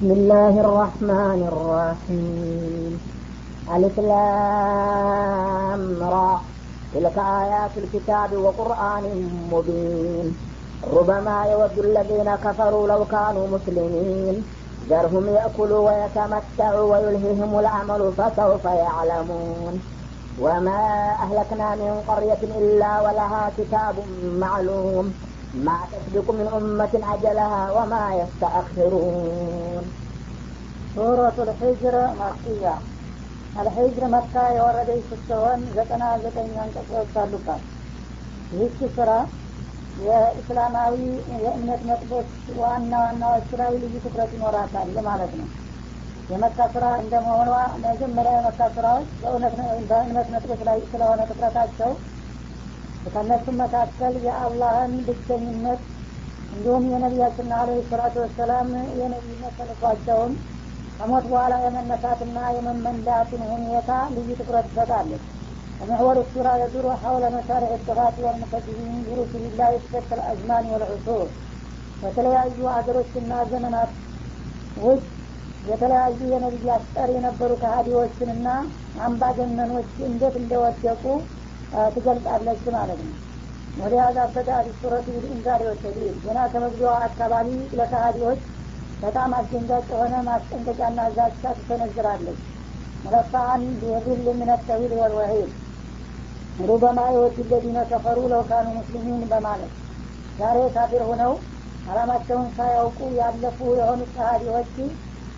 بسم الله الرحمن الرحيم. ألف لام را. تلك آيات الكتاب وقرآن مبين. ربما يود الذين كفروا لو كانوا مسلمين. ذرهم يأكلوا ويتمتعوا ويلههم العمل فسوف يعلمون. وما أهلكنا من قرية إلا ولها كتاب معلوم. ما تسبق من أمة أجلها وما يستأخرون ሱረቱ ልሒጅር ማክያ አልሒጅር መካ የወረደች ስትሆን ዘጠና ዘጠኝ አንቀጾች አሉባት ይህች ስራ የእስላማዊ የእምነት ነጥቦች ዋና ዋናዎቹ ላይ ልዩ ትኩረት ይኖራታል ማለት ነው የመካ ስራ እንደመሆኗ መጀመሪያ የመካ ስራዎች በእምነት ነጥቦች ላይ ስለሆነ ትኩረታቸው ከእነሱም መካከል የአላህን ብቸኝነት እንዲሁም የነቢያችንና አለ ሰላቱ ወሰላም የነቢይነት ተልኳቸውን ከሞት በኋላ የመነሳትና የመመንዳትን ሁኔታ ልዩ ትኩረት ትሰጣለች ومحور السورة يدور حول مشارع الصفات والمكذبين برسل الله في الأزمان والعصور በተለያዩ አገሮችና ዘመናት ውስጥ የተለያዩ የነቢያት ጠር የነበሩ ከሀዲዎችንና አምባገነኖች እንዴት እንደወደቁ ትገልጣለች ማለት ነው። ወደ ያዛበተ ሱረቱ ኢንዛር ወተዲል ገና ከመግቢያዋ አካባቢ ለካሃዲዎች በጣም አስደንጋጭ የሆነ ማስጠንቀቂያና ዛቻ ትሰነዝራለች። መለፋአን ቢየዱል ምን ተዊል ወልወሒድ ሩበማ የወድ ለዚነ ከፈሩ ለውካኑ ሙስሊሚን በማለት ዛሬ ካፊር ሁነው አላማቸውን ሳያውቁ ያለፉ የሆኑት ካሃዲዎች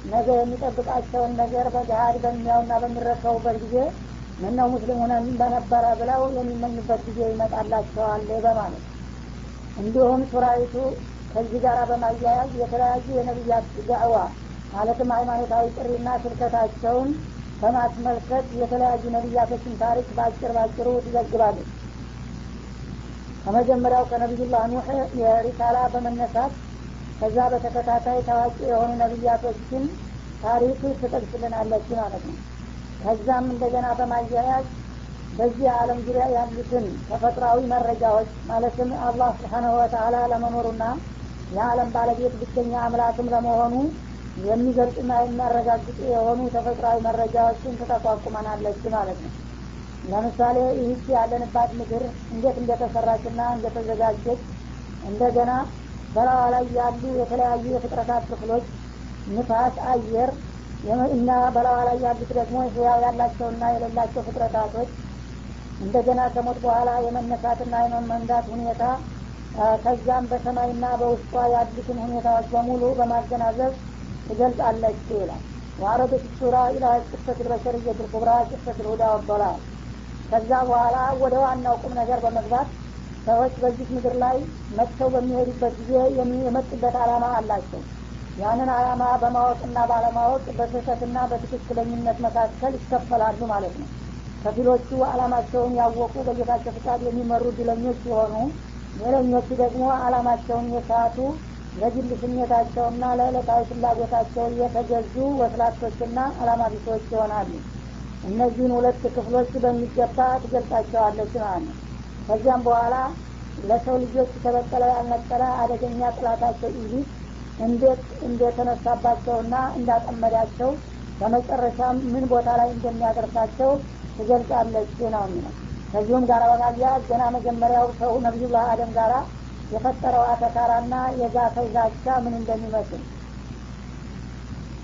ነገ የሚጠብቃቸውን ነገር በገሃድ በሚያውና በሚረከቡበት ጊዜ ምነው ሙስሊም ሆነን በነበረ ብለው የሚመኙበት ጊዜ ይመጣላቸዋል በማለት እንዲሁም ሱራይቱ ከዚህ ጋር በማያያዝ የተለያዩ የነቢያት ዳዕዋ ማለትም ሃይማኖታዊ ጥሪና ስብከታቸውን በማስመልከት የተለያዩ ነቢያቶችን ታሪክ በአጭር ባጭሩ ትዘግባለች ከመጀመሪያው ከነቢዩላህ ኑሕ የሪሳላ በመነሳት ከዛ በተከታታይ ታዋቂ የሆኑ ነቢያቶችን ታሪክ ትጠቅስልናለች ማለት ነው ከዛም እንደገና በማያያዝ በዚህ ዓለም ዙሪያ ያሉትን ተፈጥሯዊ መረጃዎች ማለትም አላህ ስብሓናሁ ወተላ ለመኖሩና የዓለም ባለቤት ብቸኛ አምላክም ለመሆኑ የሚገልጽና የሚያረጋግጡ የሆኑ ተፈጥሯዊ መረጃዎችን ትጠቋቁመናለች ማለት ነው። ለምሳሌ ይህች ያለንባት ምድር እንዴት እንደተሰራችና እንደተዘጋጀች እንደገና በላዋ ላይ ያሉ የተለያዩ የፍጥረታት ክፍሎች ንፋስ አየር እና በላዋ ላይ ያሉት ደግሞ ህያው ያላቸውና የሌላቸው ፍጥረታቶች እንደገና ከሞት በኋላ የመነሳትና የመመንዳት ሁኔታ ከዛም በሰማይና በውስጧ ያሉትን ሁኔታዎች በሙሉ በማገናዘብ ትገልጻለች ይላል። ዋረዶች ሱራ ኢላ ቅሰት ልበሸርየት ልኩብራ ቅሰት ልሁዳ ወበላል ከዛ በኋላ ወደ ዋናው ቁም ነገር በመግባት ሰዎች በዚህ ምድር ላይ መጥተው በሚሄዱበት ጊዜ የመጡበት አላማ አላቸው ያንን አላማ በማወቅና ባለማወቅ በስህተትና በትክክለኝነት መካከል ይከፈላሉ ማለት ነው። ከፊሎቹ አላማቸውን ያወቁ በጌታቸው ፍቃድ የሚመሩ ድለኞች ሲሆኑ ሌለኞቹ ደግሞ አላማቸውን የሳቱ ለግል ስሜታቸውና ለዕለታዊ ፍላጎታቸው የተገዙ ወስላቶችና አላማ ቢሶች ይሆናሉ። እነዚህን ሁለት ክፍሎች በሚገባ ትገልጻቸዋለች ማለት ነው። ከዚያም በኋላ ለሰው ልጆች ተበቀለ ያልነጠረ አደገኛ ጥላታቸው ኢቢስ እንዴት እንደተነሳባቸውና እንዳጠመዳቸው በመጨረሻም ምን ቦታ ላይ እንደሚያደርሳቸው ትገልጻለች ነው የሚለው። ከዚሁም ጋር በማያያዝ ገና መጀመሪያው ሰው ነቢዩላህ አደም ጋራ የፈጠረው አተካራና የዛፈው ዛቻ ምን እንደሚመስል።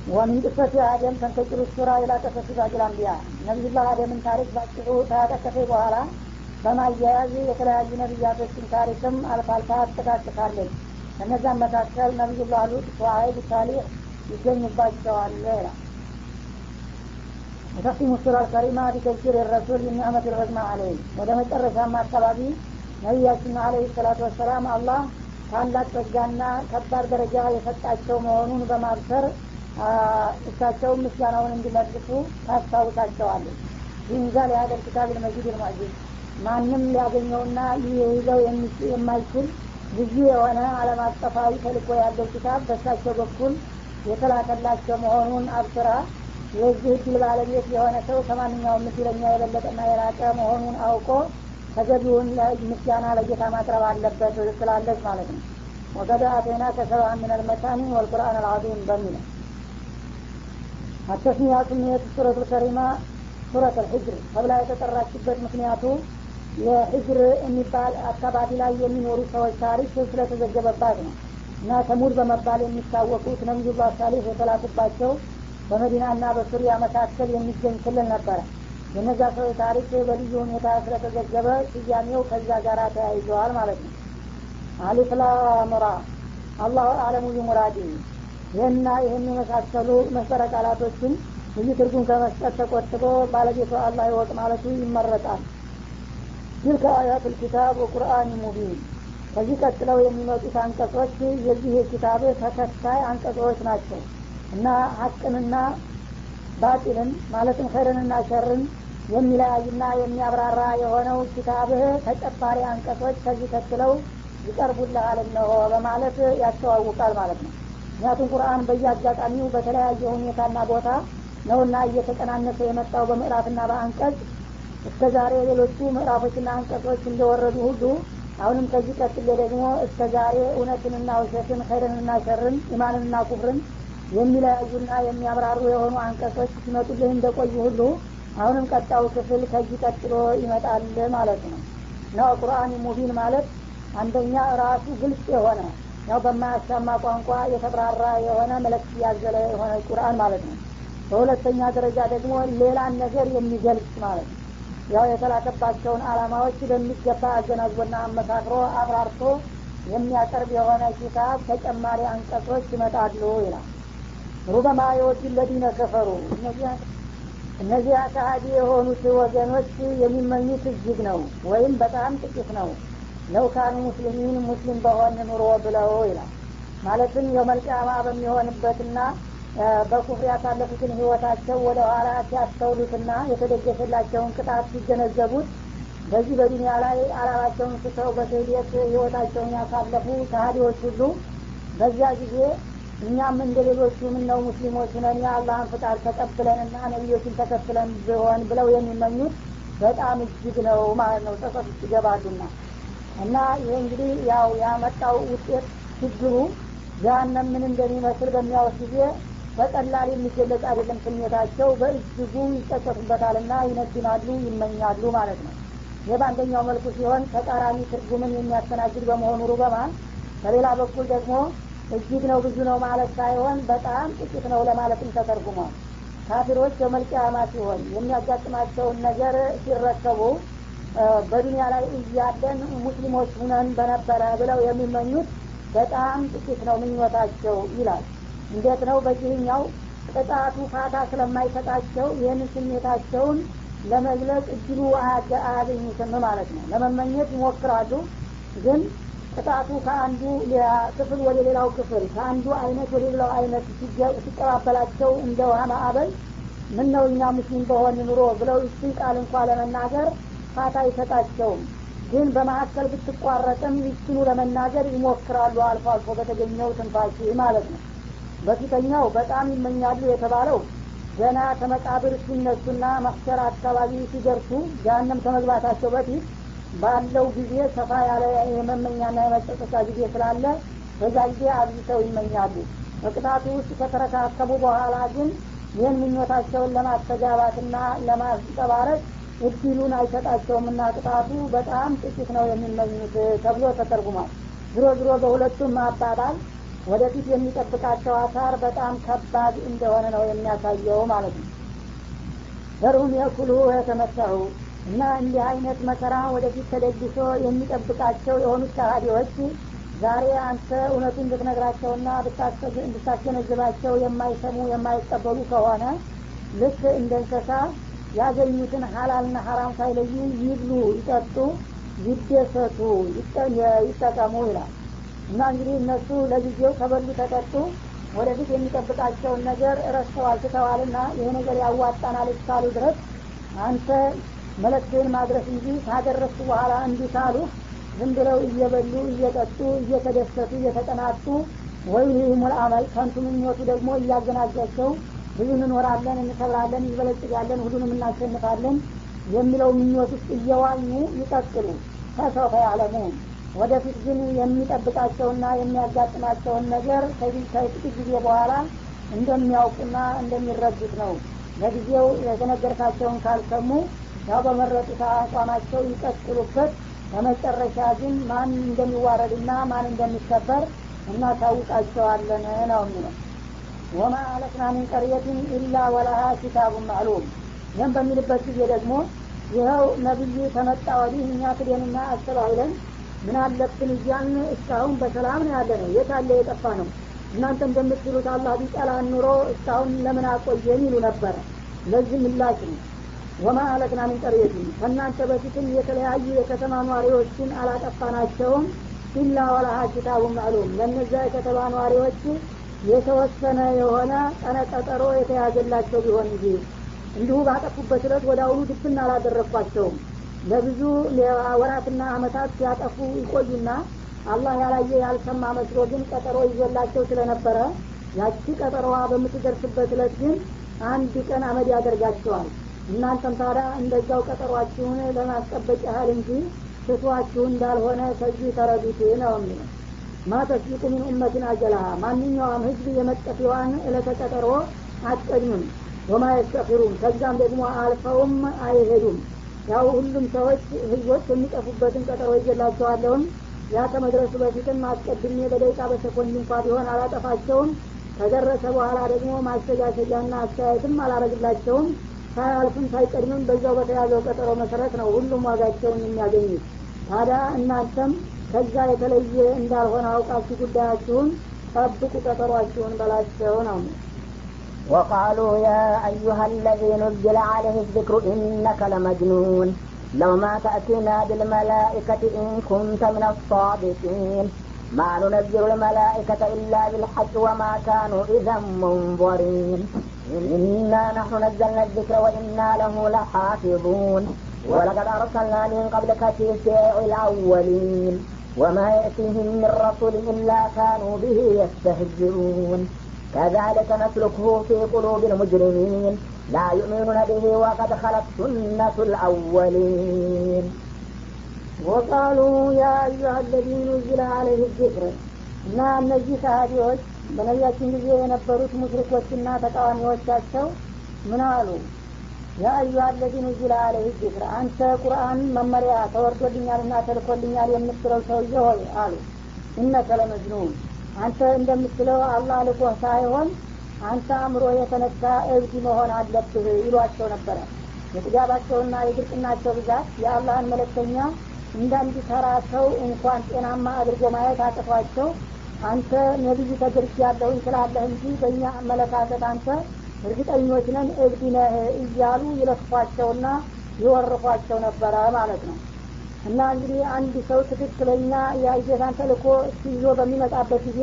ወሚን ቅሰት አደም ተንከጭሩ ሱራ ኢላ ቀሰሱ ባጅል አንቢያ። ነቢዩላህ አደምን ታሪክ ባጭሩ ተያጠቀፈ በኋላ በማያያዝ የተለያዩ ነቢያቶችን ታሪክም አልፋ አልፋ ትጠቃቅሳለች ከነዛም መካከል ነቢዩላህ ሉጥ ሸዓይብ ሳሌሕ ይገኙባቸዋል ይላል። ወተክሲሙ ሱራ አልከሪማ ቢተጅር ረሱል ኒዕመት ልዑዝማ አለይ ወደ መጨረሻም አካባቢ ነቢያችን አለህ ሰላቱ ወሰላም አላህ ታላቅ ጸጋና ከባድ ደረጃ የሰጣቸው መሆኑን በማብሰር እሳቸው ምስጋናውን እንዲመልሱ ታስታውሳቸዋለች ይህንዛ ሊሀደር ኪታብ ልመጂድ ልሙዕጂዝ ማንም ሊያገኘውና ይይዘው የማይችል ልዩ የሆነ አለም አቀፋዊ ተልኮ ያለው ኪታብ በእሳቸው በኩል የተላከላቸው መሆኑን አብስራ የዚህ እድል ባለቤት የሆነ ሰው ከማንኛውም ምስለኛ የበለጠና የላቀ መሆኑን አውቆ ተገቢውን ምስጋና ለጌታ ማቅረብ አለበት ስላለች ማለት ነው። ወቀደ አቴና ከሰባ ምን አልመታኒ ወልቁርአን አልዓዚም በሚለው አተስሚያ ስሜት ሱረቱ ከሪማ ሱረት አልሕጅር ተብላ የተጠራችበት ምክንያቱ የሕጅር የሚባል አካባቢ ላይ የሚኖሩ ሰዎች ታሪክ ስለተዘገበባት ነው። እና ተሙድ በመባል የሚታወቁት ነቢዩላህ ሳሌህ የተላኩባቸው በመዲናና በሱሪያ መካከል የሚገኝ ክልል ነበረ። የነዛ ሰዎች ታሪክ በልዩ ሁኔታ ስለተዘገበ ስያሜው ከዛ ጋር ተያይዘዋል ማለት ነው። አሊፍ ላም ራ አላሁ አለሙ ቢሙራዲ። ይህና ይህን የመሳሰሉ መስጠረ ቃላቶችን ብዙ ትርጉም ከመስጠት ተቆጥቦ ባለቤቱ አላህ ይወቅ ማለቱ ይመረጣል ትልከ አያት ልኪታብ ወቁርአን ሙቢን ከዚህ ቀጥለው የሚመጡት አንቀጾች የዚህ የኪታብ ተከታይ አንቀጾች ናቸው። እና ሀቅንና ባጢልን ማለትም ኸይርንና ሸርን የሚለያይና የሚያብራራ የሆነው ኪታብህ ተጨማሪ አንቀጾች ከዚህ ቀጥለው ይቀርቡልሃል እነሆ በማለት ያስተዋውቃል ማለት ነው። ምክንያቱም ቁርአን በየአጋጣሚው በተለያየ ሁኔታና ቦታ ነውና እየተቀናነሰ የመጣው በምዕራፍና በአንቀጽ እስከ ዛሬ ሌሎቹ ምዕራፎችና አንቀጾች እንደወረዱ ሁሉ አሁንም ከዚህ ቀጥሎ ደግሞ እስከ ዛሬ እውነትንና ውሸትን ኸይርንና ሸርን ኢማንንና ኩፍርን የሚለያዩና የሚያብራሩ የሆኑ አንቀጾች ሲመጡልህ እንደቆዩ ሁሉ አሁንም ቀጣው ክፍል ከዚህ ቀጥሎ ይመጣል ማለት ነው። እና ቁርአን ሙቢን ማለት አንደኛ ራሱ ግልጽ የሆነ ያው በማያሻማ ቋንቋ የተብራራ የሆነ መልእክት ያዘለ የሆነ ቁርአን ማለት ነው። በሁለተኛ ደረጃ ደግሞ ሌላን ነገር የሚገልጽ ማለት ነው ያው የተላከባቸውን አላማዎች በሚገባ አገናዝቦና አመሳክሮ አብራርቶ የሚያቀርብ የሆነ ኪታብ ተጨማሪ አንቀጾች ይመጣሉ ይላል። ሩበማ የወዱ ለዲነ ከፈሩ። እነዚህ አካሃዲ የሆኑት ወገኖች የሚመኙት እጅግ ነው ወይም በጣም ጥቂት ነው። ለውካኑ ሙስሊሚን ሙስሊም በሆን ኑሮ ብለው ይላል። ማለትም የመልቅያማ በሚሆንበትና በኩፍር ያሳለፉትን ህይወታቸው ወደ ኋላ ሲያስተውሉትና የተደገሰላቸውን ቅጣት ሲገነዘቡት በዚህ በዱኒያ ላይ አላማቸውን ስተው በስህደት ህይወታቸውን ያሳለፉ ከሀዲዎች ሁሉ በዚያ ጊዜ እኛም እንደ ሌሎቹ ምነው ሙስሊሞች ነን የአላህን ፍቃድ ተቀብለንና ነቢዮችን ተከትለን ቢሆን ብለው የሚመኙት በጣም እጅግ ነው ማለት ነው። ጸጸት ውስጥ ይገባሉና። እና ይህ እንግዲህ ያው ያመጣው ውጤት ችግሩ ጃሃንም ምን እንደሚመስል በሚያወስ ጊዜ በቀላል የሚገለጽ አይደለም ስሜታቸው። በእጅጉ ይጸጸቱበታልና ይነድናሉ ይመኛሉ ማለት ነው። ይህ በአንደኛው መልኩ ሲሆን ተቃራኒ ትርጉምን የሚያስተናግድ በመሆኑ ሩበማን በሌላ በኩል ደግሞ እጅግ ነው ብዙ ነው ማለት ሳይሆን በጣም ጥቂት ነው ለማለትም ተተርጉሟል። ካፊሮች የመልቅያማ ሲሆን የሚያጋጥማቸውን ነገር ሲረከቡ በዱኒያ ላይ እያለን ሙስሊሞች ሁነን በነበረ ብለው የሚመኙት በጣም ጥቂት ነው ምኞታቸው ይላል እንዴት ነው በዚህኛው ቅጣቱ ፋታ ስለማይሰጣቸው ይህን ስሜታቸውን ለመግለጽ እድሉ አያገኙትም ማለት ነው። ለመመኘት ይሞክራሉ ግን ቅጣቱ ከአንዱ ክፍል ወደ ሌላው ክፍል ከአንዱ አይነት ወደ ሌላው አይነት ሲቀባበላቸው እንደ ውሃ ማዕበል ምን ነው እኛ ሙስሊም በሆን ኑሮ ብለው እሱን ቃል እንኳ ለመናገር ፋታ አይሰጣቸውም። ግን በመካከል ብትቋረጥም ይችኑ ለመናገር ይሞክራሉ አልፎ አልፎ በተገኘው ትንፋሽ ማለት ነው በፊተኛው በጣም ይመኛሉ የተባለው ገና ከመቃብር ሲነሱና መክሰር አካባቢ ሲደርሱ ጃሃንም ከመግባታቸው በፊት ባለው ጊዜ ሰፋ ያለ የመመኛና የመጸጸቻ ጊዜ ስላለ በዛ ጊዜ አብዝተው ይመኛሉ። በቅጣቱ ውስጥ ከተረካከቡ በኋላ ግን ይህን ምኞታቸውን ለማስተጋባትና ለማስጠባረቅ እድሉን አይሰጣቸውምና ቅጣቱ በጣም ጥቂት ነው የሚመኙት ተብሎ ተተርጉሟል። ዝሮ ዝሮ በሁለቱም ማባባል ወደፊት የሚጠብቃቸው አሳር በጣም ከባድ እንደሆነ ነው የሚያሳየው ማለት ነው። ዘርሁም የኩሉ የተመሰሁ እና እንዲህ አይነት መከራ ወደፊት ተደግሶ የሚጠብቃቸው የሆኑት ከሃዲዎች ዛሬ አንተ እውነቱን እንድትነግራቸውና እንድታስገነዝባቸው የማይሰሙ የማይቀበሉ ከሆነ ልክ እንደ እንስሳ ያገኙትን ሀላልና ሀራም ሳይለዩ ይብሉ ይጠጡ ይደሰቱ ይጠቀሙ ይላል እና እንግዲህ እነሱ ለጊዜው ከበሉ ተጠጡ። ወደፊት የሚጠብቃቸውን ነገር ረስተዋል ትተዋልና ይሄ ነገር ያዋጣናል እስካሉ ድረስ አንተ መለክትህን ማድረስ እንጂ ካደረሱ በኋላ እንዲህ ካሉ ዝም ብለው እየበሉ እየጠጡ እየተደሰቱ እየተጠናጡ ወይ ሙል አመል! ከንቱ ምኞቱ ደግሞ እያገናጃቸው ብዙ እንኖራለን እንከብራለን እንበለጽጋለን ሁሉንም እናሸንፋለን የሚለው ምኞት ውስጥ እየዋኙ ይቀጥሉ። ከሰውፈ ያለሙን ወደፊት ግን የሚጠብቃቸውና የሚያጋጥማቸውን ነገር ከጥቂት ጊዜ በኋላ እንደሚያውቁና እንደሚረዱት ነው። ለጊዜው የተነገርካቸውን ካልሰሙ ያው በመረጡት አቋማቸው ይቀጥሉበት። በመጨረሻ ግን ማን እንደሚዋረድና ማን እንደሚከበር እናሳውቃቸዋለን ነው የሚለው። ወማ አለቅና ሚን ቀርየትን ኢላ ወላሃ ኪታቡን ማዕሉም። ይህም በሚልበት ጊዜ ደግሞ ይኸው ነቢዩ ተመጣ ወዲህ እኛ ክደንና አስተባብለን ምን አለብን እያልን እስካሁን በሰላም ነው ያለ ነው የት የጠፋ ነው እናንተ እንደምትሉት አላህ ቢጠላን ኑሮ እስካሁን ለምን አቆየን ይሉ ነበረ ለዚህ ምላሽ ነው። ወማ አለቅና ሚን ቀርየትን ከእናንተ በፊትም የተለያዩ የከተማ ኗሪዎችን አላጠፋናቸውም። ኢላ ወላሃ ኪታቡ ማዕሉም ለእነዚያ የከተማ ኗሪዎች የተወሰነ የሆነ ቀነቀጠሮ የተያዘላቸው ቢሆን እንጂ እንዲሁ ባጠፉበት ዕለት ወደ አሁኑ ድብና አላደረግኳቸውም ለብዙ ወራትና አመታት ሲያጠፉ ይቆዩና አላህ ያላየ ያልሰማ መስሎ ግን ቀጠሮ ይዞላቸው ስለነበረ ያቺ ቀጠሮዋ በምትደርስበት ዕለት ግን አንድ ቀን አመድ ያደርጋቸዋል። እናንተም ታዲያ እንደዛው ቀጠሯችሁን ለማስጠበቅ ያህል እንጂ ስቷችሁ እንዳልሆነ ከዚህ ተረዱት ነው የሚለው። ማ ተስቢቁ ሚን ኡመትን አጀላሃ ማንኛውም ህዝብ የመጠፊዋን እለተቀጠሮ አትቀድምም ወማ የስተፊሩን ከዛም ደግሞ አልፈውም አይሄዱም ያው ሁሉም ሰዎች ህዝቦች የሚጠፉበትን ቀጠሮ ይገላቸዋለሁም ያ ከመድረሱ በፊትም አስቀድሜ በደቂቃ በሰኮንድ እንኳ ቢሆን አላጠፋቸውም። ከደረሰ በኋላ ደግሞ ማስተጋሸጃና አስተያየትም አላረግላቸውም። ሳያልፍም ሳይቀድምም በዛው በተያዘው ቀጠሮ መሰረት ነው ሁሉም ዋጋቸውን የሚያገኙት። ታዲያ እናንተም ከዛ የተለየ እንዳልሆነ አውቃችሁ ጉዳያችሁን ጠብቁ ቀጠሯችሁን በላቸው ነው وقالوا يا أيها الذي نزل عليه الذكر إنك لمجنون. لو ما تأتينا بالملائكة إن كنت من الصادقين. ما ننزل الملائكة إلا بالحق وما كانوا إذا منظرين. إنا نحن نزلنا الذكر وإنا له لحافظون. ولقد أرسلنا من قبلك في شيع الأولين. وما يأتيهم من رسول إلا كانوا به يستهزئون. كذلك نسلكه في قلوب المجرمين لا يؤمنون به وقد خلت سنة الأولين وقالوا يا أيها الذي نزل عليه الذكر እና እነዚህ ሰሃቢዎች በነቢያችን ጊዜ የነበሩት ሙሽሪኮችና ተቃዋሚዎቻቸው ምን አሉ ያ አዩሃ አለዚ ኑዚለ አለህ ዚክር አንተ ቁርአን መመሪያ ተወርዶልኛልና ተልኮልኛል የምትለው ሰውዬ ሆይ አሉ እነከ ለመጅኑን አንተ እንደምትለው አላህ ልኮህ ሳይሆን አንተ አእምሮ የተነካ እብድ መሆን አለብህ ይሏቸው ነበረ። የጥጋባቸውና የድርቅናቸው ብዛት የአላህን መለክተኛ እንዳንድ ተራ ሰው እንኳን ጤናማ አድርጎ ማየት አቅቷቸው አንተ ነቢይ ተደርግ ያለሁኝ ስላለህ እንጂ በእኛ አመለካከት አንተ እርግጠኞች ነን እብድ ነህ እያሉ ይለክፏቸውና ይወርፏቸው ነበረ ማለት ነው እና እንግዲህ አንድ ሰው ትክክለኛ የጌታን ተልኮ ይዞ በሚመጣበት ጊዜ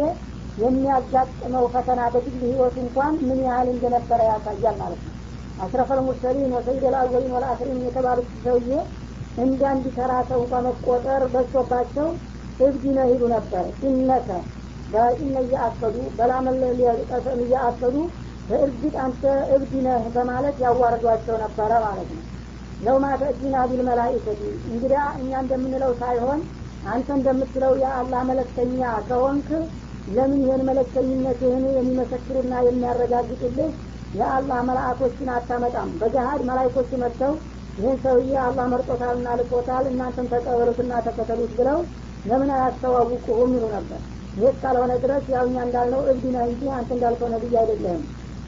የሚያጋጥመው ፈተና በግል ህይወት እንኳን ምን ያህል እንደነበረ ያሳያል ማለት ነው። አስረፈል ሙርሰሊን ወሰይድ ልአወሊን ወልአክሪን የተባሉት ሰውዬ እንደ አንድ ተራ ሰው እንኳ በዝቶባቸው እብድ ነህ ነበር። ኢነከ በኢነ እያአከዱ በላመለ ሊቀሰም እያአከዱ በእርግጥ አንተ እብድ ነህ በማለት ያዋርዷቸው ነበረ ማለት ነው ለው ማተእቲና ቢልመላኢከቲ እንግዲያ እኛ እንደምንለው ሳይሆን አንተ እንደምትለው የአላህ መለክተኛ ከሆንክ ለምን ይህን መለክተኝነትህን የሚመሰክሩና የሚያረጋግጡልህ የአላህ መላእኮችን አታመጣም። በገሀድ መላይኮች መጥተው ይህን ሰውዬ አላህ መርጦታልና ልቆታል እናንተም ተቀበሉትና ተከተሉት ብለው ለምን አያስተዋውቁሁም ይሉ ነበር። ይህ እስካልሆነ ድረስ ያው እኛ እንዳልነው እብድ ነህ እንጂ አንተ እንዳልከው ነብይ አይደለህም።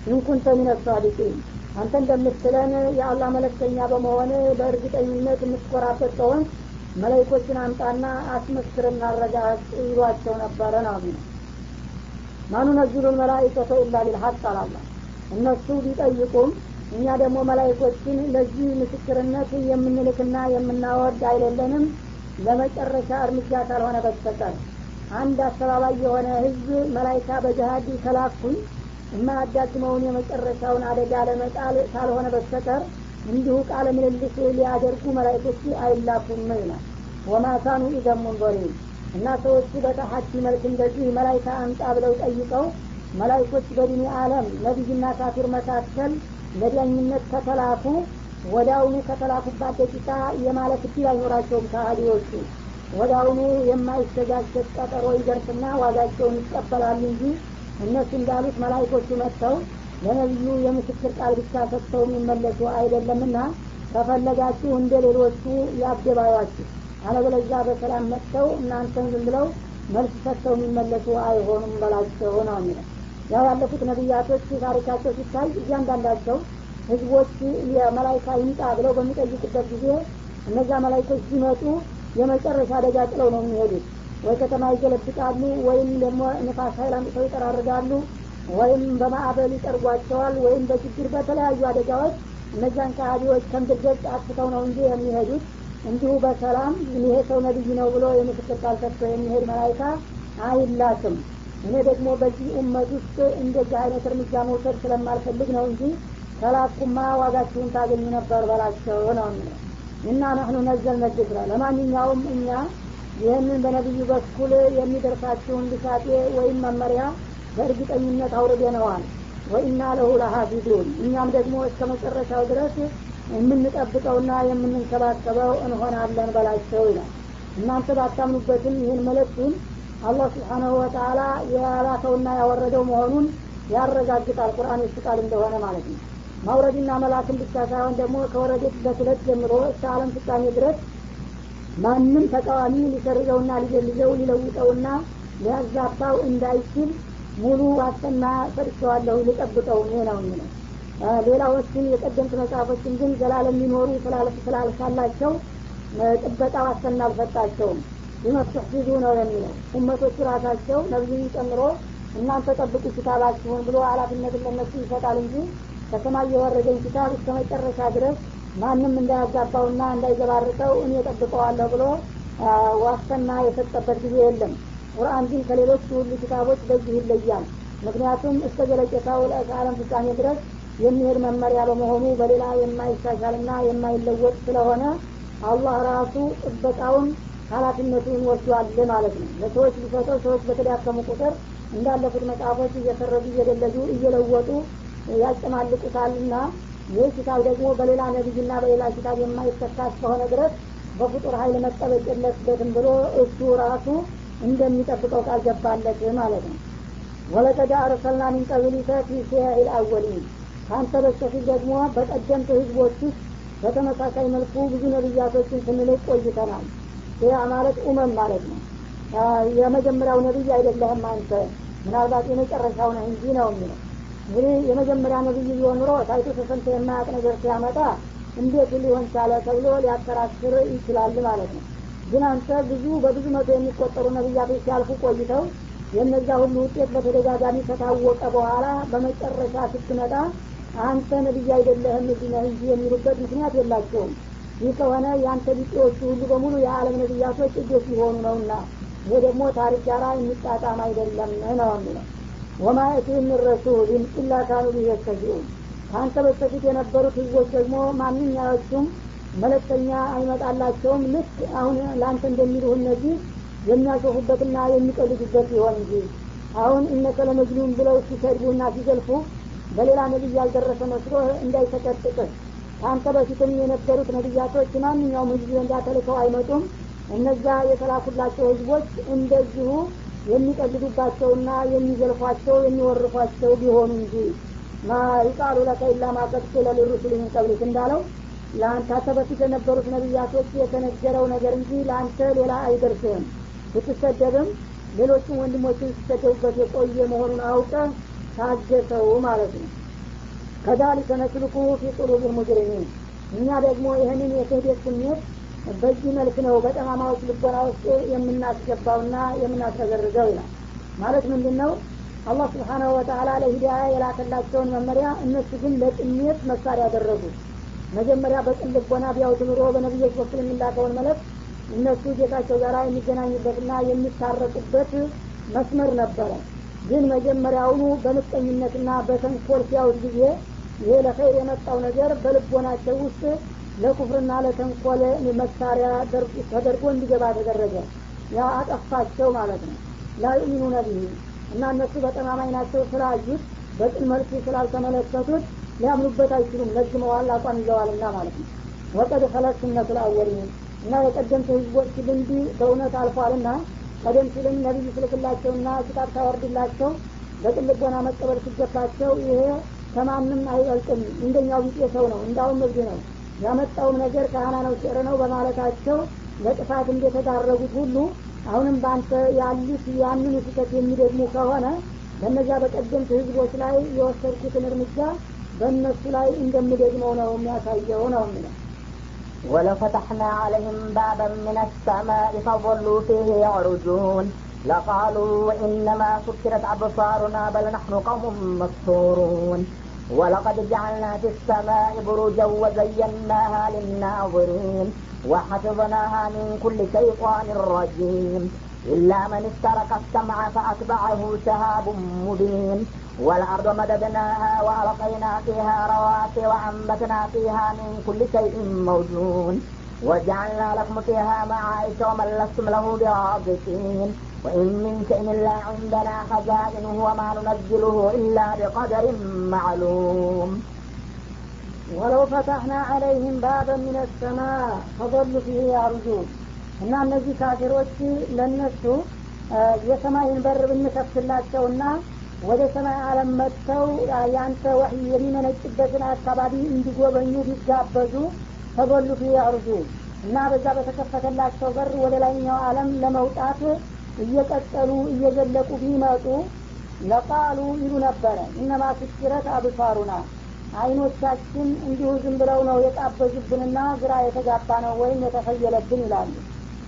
ኢንኩንተ ሚነ ሳዲቂን አንተ እንደምትለን የአላህ መለክተኛ በመሆን በእርግጠኝነት የምትኮራበት ከሆን መላይኮችን አምጣና አስመስክርና አረጋግጥ ይሏቸው ነበረ ነው ማኑ ነዝሉን መላይከተ ኢላ ቢልሐቅ አላላ እነሱ ቢጠይቁም እኛ ደግሞ መላይኮችን ለዚህ ምስክርነት የምንልክና የምናወርድ አይደለንም ለመጨረሻ እርምጃ ካልሆነ በስተቀር። አንድ አስተባባይ የሆነ ህዝብ መላይካ በጅሀድ ከላኩኝ የማያዳግመውን የመጨረሻውን አደጋ ለመጣል ካልሆነ በስተቀር እንዲሁ ቃለ ምልልስ ሊያደርጉ መላይኮች አይላኩም ይላል። ወማካኑ ኢዘን ሙንዘሪን። እና ሰዎቹ በተሐዲ መልክ እንደዚህ መላይካ አምጣ ብለው ጠይቀው መላይኮች በዲኒ አለም ነቢይና ካፊር መካከል ለዳኝነት ከተላኩ ወዳውኑ ከተላኩባት ደቂቃ የማለት እድል አይኖራቸውም ከሃዲዎቹ። ወዳውኑ የማይስተጋሸት ቀጠሮ ይደርስና ዋጋቸውን ይቀበላሉ እንጂ እነሱ እንዳሉት መላይኮቹ መጥተው ለነቢዩ የምስክር ቃል ብቻ ሰጥተው የሚመለሱ አይደለምና ከፈለጋችሁ እንደ ሌሎቹ ያደባባችሁ አለበለዚያ በሰላም መጥተው እናንተን ዝም ብለው መልስ ሰጥተው የሚመለሱ አይሆኑም በላቸው ነው የሚለው። ያው ያለፉት ነቢያቶች ታሪካቸው ሲታይ እያንዳንዳቸው ህዝቦች የመላይካ ይምጣ ብለው በሚጠይቁበት ጊዜ እነዚያ መላይኮች ሲመጡ የመጨረሻ አደጋ ጥለው ነው የሚሄዱት ወይ ከተማ ይገለብጣሉ ወይም ደግሞ ንፋስ ሀይል አምጥተው ይጠራርጋሉ ወይም በማዕበል ይጠርጓቸዋል ወይም በችግር በተለያዩ አደጋዎች እነዚያን ከሃዲዎች ከምድር ገጽ አጥፍተው ነው እንጂ የሚሄዱት። እንዲሁ በሰላም ይሄ ሰው ነቢይ ነው ብሎ የምስክር ቃል ሰጥቶ የሚሄድ መላይካ አይላክም። እኔ ደግሞ በዚህ ኡመት ውስጥ እንደዚህ አይነት እርምጃ መውሰድ ስለማልፈልግ ነው እንጂ ከላኩማ ዋጋችሁን ታገኙ ነበር በላቸው ነው እና ናህኑ ነዘል ነግስራ ለማንኛውም እኛ ይህንን በነቢዩ በኩል የሚደርሳችሁን ልሳጤ ወይም መመሪያ በእርግጠኝነት አውርደነዋል። ወኢና ለሁ ለሀፊዙን እኛም ደግሞ እስከ መጨረሻው ድረስ የምንጠብቀውና የምንንከባከበው እንሆናለን በላቸው ይላል። እናንተ ባታምኑበትም ይህን መለክቱን አላህ ስብሓናሁ ወተላ የላከውና ያወረደው መሆኑን ያረጋግጣል። ቁርአን የሱ እንደሆነ ማለት ነው። ማውረድና መላክን ብቻ ሳይሆን ደግሞ ከወረደበት ዕለት ጀምሮ እስከ አለም ፍጻሜ ድረስ ማንም ተቃዋሚ ሊሰርዘውና ሊገልዘው ሊለውጠውና ሊያዛባው እንዳይችል ሙሉ ዋስትና ሰጥቸዋለሁ ልጠብቀው እኔ ነው የሚለው። ሌላዎችን የቀደምት መጽሐፎችን ግን ዘላለም ሊኖሩ ስላልሳላቸው ጥበቃ ዋስትና አልሰጣቸውም። ሊመስተሕፊዙ ነው የሚለው። እመቶቹ ራሳቸው ነብዩን ጨምሮ እናንተ ጠብቁ ኪታባችሁን ብሎ ኃላፊነትን ለነሱ ይሰጣል እንጂ ከሰማይ የወረደኝ ኪታብ እስከ መጨረሻ ድረስ ማንም እንዳያጋባውና እንዳይዘባርቀው እኔ ጠብቀዋለሁ ብሎ ዋስትና የሰጠበት ጊዜ የለም። ቁርአን ግን ከሌሎች ሁሉ ኪታቦች በዚህ ይለያል። ምክንያቱም እስከ ዘለቄታው ለዓለም ፍጻሜ ድረስ የሚሄድ መመሪያ በመሆኑ በሌላ የማይሻሻልና የማይለወጥ ስለሆነ አላህ ራሱ ጥበቃውን ኃላፊነቱን ወስዷል ማለት ነው። ለሰዎች ሊሰጠው ሰዎች በተዳከሙ ቁጥር እንዳለፉት መጽሐፎች እየሰረዙ እየደለዙ እየለወጡ ያጨማልቁታልና ይህ ኪታብ ደግሞ በሌላ ነቢይና በሌላ ኪታብ የማይተካ እስከሆነ ድረስ በፍጡር ሀይል መጠበቅ የለበትም ብሎ እሱ ራሱ እንደሚጠብቀው ቃል ገባለት ማለት ነው። ወለቀድ አርሰልና ሚን ቀብሊከ ፊ ሲያኢል አወሊን ከአንተ በስተፊት ደግሞ በቀደምት ህዝቦች ውስጥ በተመሳሳይ መልኩ ብዙ ነቢያቶችን ስንልቅ ቆይተናል። ይህ ማለት ኡመም ማለት ነው። የመጀመሪያው ነቢይ አይደለህም አንተ። ምናልባት የመጨረሻው ነህ እንጂ ነው የሚለው እንግዲህ የመጀመሪያ ነቢይ ቢሆን ኑሮ ታይቶ ተሰምቶ የማያውቅ ነገር ሲያመጣ እንዴት ሊሆን ቻለ ተብሎ ሊያከራክር ይችላል ማለት ነው። ግን አንተ ብዙ በብዙ መቶ የሚቆጠሩ ነቢያቶች ሲያልፉ ቆይተው የእነዛ ሁሉ ውጤት በተደጋጋሚ ከታወቀ በኋላ በመጨረሻ ስትመጣ አንተ ነቢይ አይደለህም እዚህ ነህ እንጂ የሚሉበት ምክንያት የላቸውም። ይህ ከሆነ የአንተ ቢጤዎቹ ሁሉ በሙሉ የዓለም ነቢያቶች እጆች ሊሆኑ ነውና ይሄ ደግሞ ታሪክ ጋራ የሚጣጣም አይደለም ነው የሚለው ወማ የቲህም ምን ረሱልን ኢላ ካኑ ቢህ ከአንተ በስተፊት የነበሩት ህዝቦች ደግሞ ማንኛዎቹም መለክተኛ አይመጣላቸውም። ልክ አሁን ለአንተ እንደሚሉህ እነዚህ የሚያሾፉበትና የሚቀልዱበት ይሆን እንጂ። አሁን እነከ ለመጅኑን ብለው ሲሰድቡና ሲዘልፉ በሌላ ነቢይ ያልደረሰ መስሎ እንዳይተቀጥቅህ። ከአንተ በፊትም የነበሩት ነቢያቶች ማንኛውም ህዝብ ዘንዳ ተልከው አይመጡም። እነዛ የተላኩላቸው ህዝቦች እንደዚሁ የሚቀልዱባቸውና የሚዘልፏቸው የሚወርፏቸው ቢሆኑ እንጂ ማ ይቃሉ ለከ ኢላ ማ ቀድ ቂለ ሊሩሱል ሚን ቀብሊክ እንዳለው ለአንተ በፊት የነበሩት ነቢያቶች የተነገረው ነገር እንጂ ለአንተ ሌላ አይደርስህም። ብትሰደብም ሌሎችም ወንድሞችን ሲሰደቡበት የቆየ መሆኑን አውቀ ታገሰው ማለት ነው። ከዛሊከ ነስልኩ ፊ ቁሉብ ሙጅሪሚን። እኛ ደግሞ ይህንን የክህደት ስሜት በዚህ መልክ ነው በጠማማዎች ልቦና ውስጥ የምናስገባውና የምናስረገርገው ይላል። ማለት ምንድን ነው አላህ ስብሓናሁ ወተላ ለሂዳያ የላከላቸውን መመሪያ እነሱ ግን ለጥሜት መሳሪያ ያደረጉት መጀመሪያ በቅን ልቦና ቢያውት ኑሮ በነቢዮች በኩል የሚላከውን መለክ እነሱ ጌታቸው ጋር የሚገናኙበትና የሚታረቁበት መስመር ነበረ። ግን መጀመሪያውኑ በምቀኝነትና በተንኮል ሲያዩት ጊዜ ይሄ ለኸይር የመጣው ነገር በልቦናቸው ውስጥ ለኩፍርና ለተንኮል መሳሪያ ተደርጎ እንዲገባ ተደረገ። ያ አጠፋቸው ማለት ነው። ላዩሚኑ ነቢህ እና እነሱ በጠማማኝ ናቸው ስላዩት በቅን መልኩ ስላልተመለከቱት ሊያምኑበት አይችሉም። ለግመዋል አቋም ይዘዋልና ማለት ነው። ወቀድ ስነቱ ልአወሊን እና የቀደምት ህዝቦች ልምድ በእውነት አልፏልና ቀደም ሲልም ነቢይ ስልክላቸውና ኪታብ ታወርድላቸው በቅልቦና መቀበል ሲገባቸው ይሄ ከማንም አይበልጥም። እንደኛው ቢጤ ሰው ነው። እንዳውም እብድ ነው ያመጣውም ነገር ካህና ነው ሲዕር ነው በማለታቸው ለጥፋት እንደተዳረጉት ሁሉ አሁንም በአንተ ያሉት ያንን ስህተት የሚደግሙ ከሆነ በእነዚያ በቀደምት ህዝቦች ላይ የወሰድኩትን እርምጃ በእነሱ ላይ እንደምደግመው ነው የሚያሳየው ነው የሚለው ولفتحنا عليهم بابا من السماء فظلوا فيه يعرجون لقالوا إنما سكرت أبصارنا بل نحن قوم مسحورون ولقد جعلنا في السماء بروجا وزيناها للناظرين وحفظناها من كل شيطان رجيم. إلا من استرك السمع فأتبعه شهاب مبين. والأرض مددناها وألقينا فيها رواسي وأنبتنا فيها من كل شيء موزون وجعلنا لكم فيها معايش ومن لستم له برازقين. وإن من شيء إلا عندنا خزائنه وما ننزله إلا بقدر معلوم ولو فتحنا عليهم بابا من السماء فظلوا فيه يعرجون እና እነዚህ ካፊሮች ለእነሱ የሰማይን በር ብንከፍትላቸውና ወደ ሰማይ አለም መጥተው ያንተ ወህይ የሚመነጭበትን አካባቢ እንዲጎበኙ ቢጋበዙ ተጎሉ ፊ ያርጁ እና በዛ በተከፈተላቸው በር ወደ ላይኛው አለም ለመውጣት እየቀጠሉ እየዘለቁ ቢመጡ ለቃሉ ይሉ ነበረ። እነማ ስኪረት አብሳሩና አይኖቻችን እንዲሁ ዝም ብለው ነው የጣበዙብንና ግራ የተጋባ ነው ወይም የተፈየለብን ይላሉ።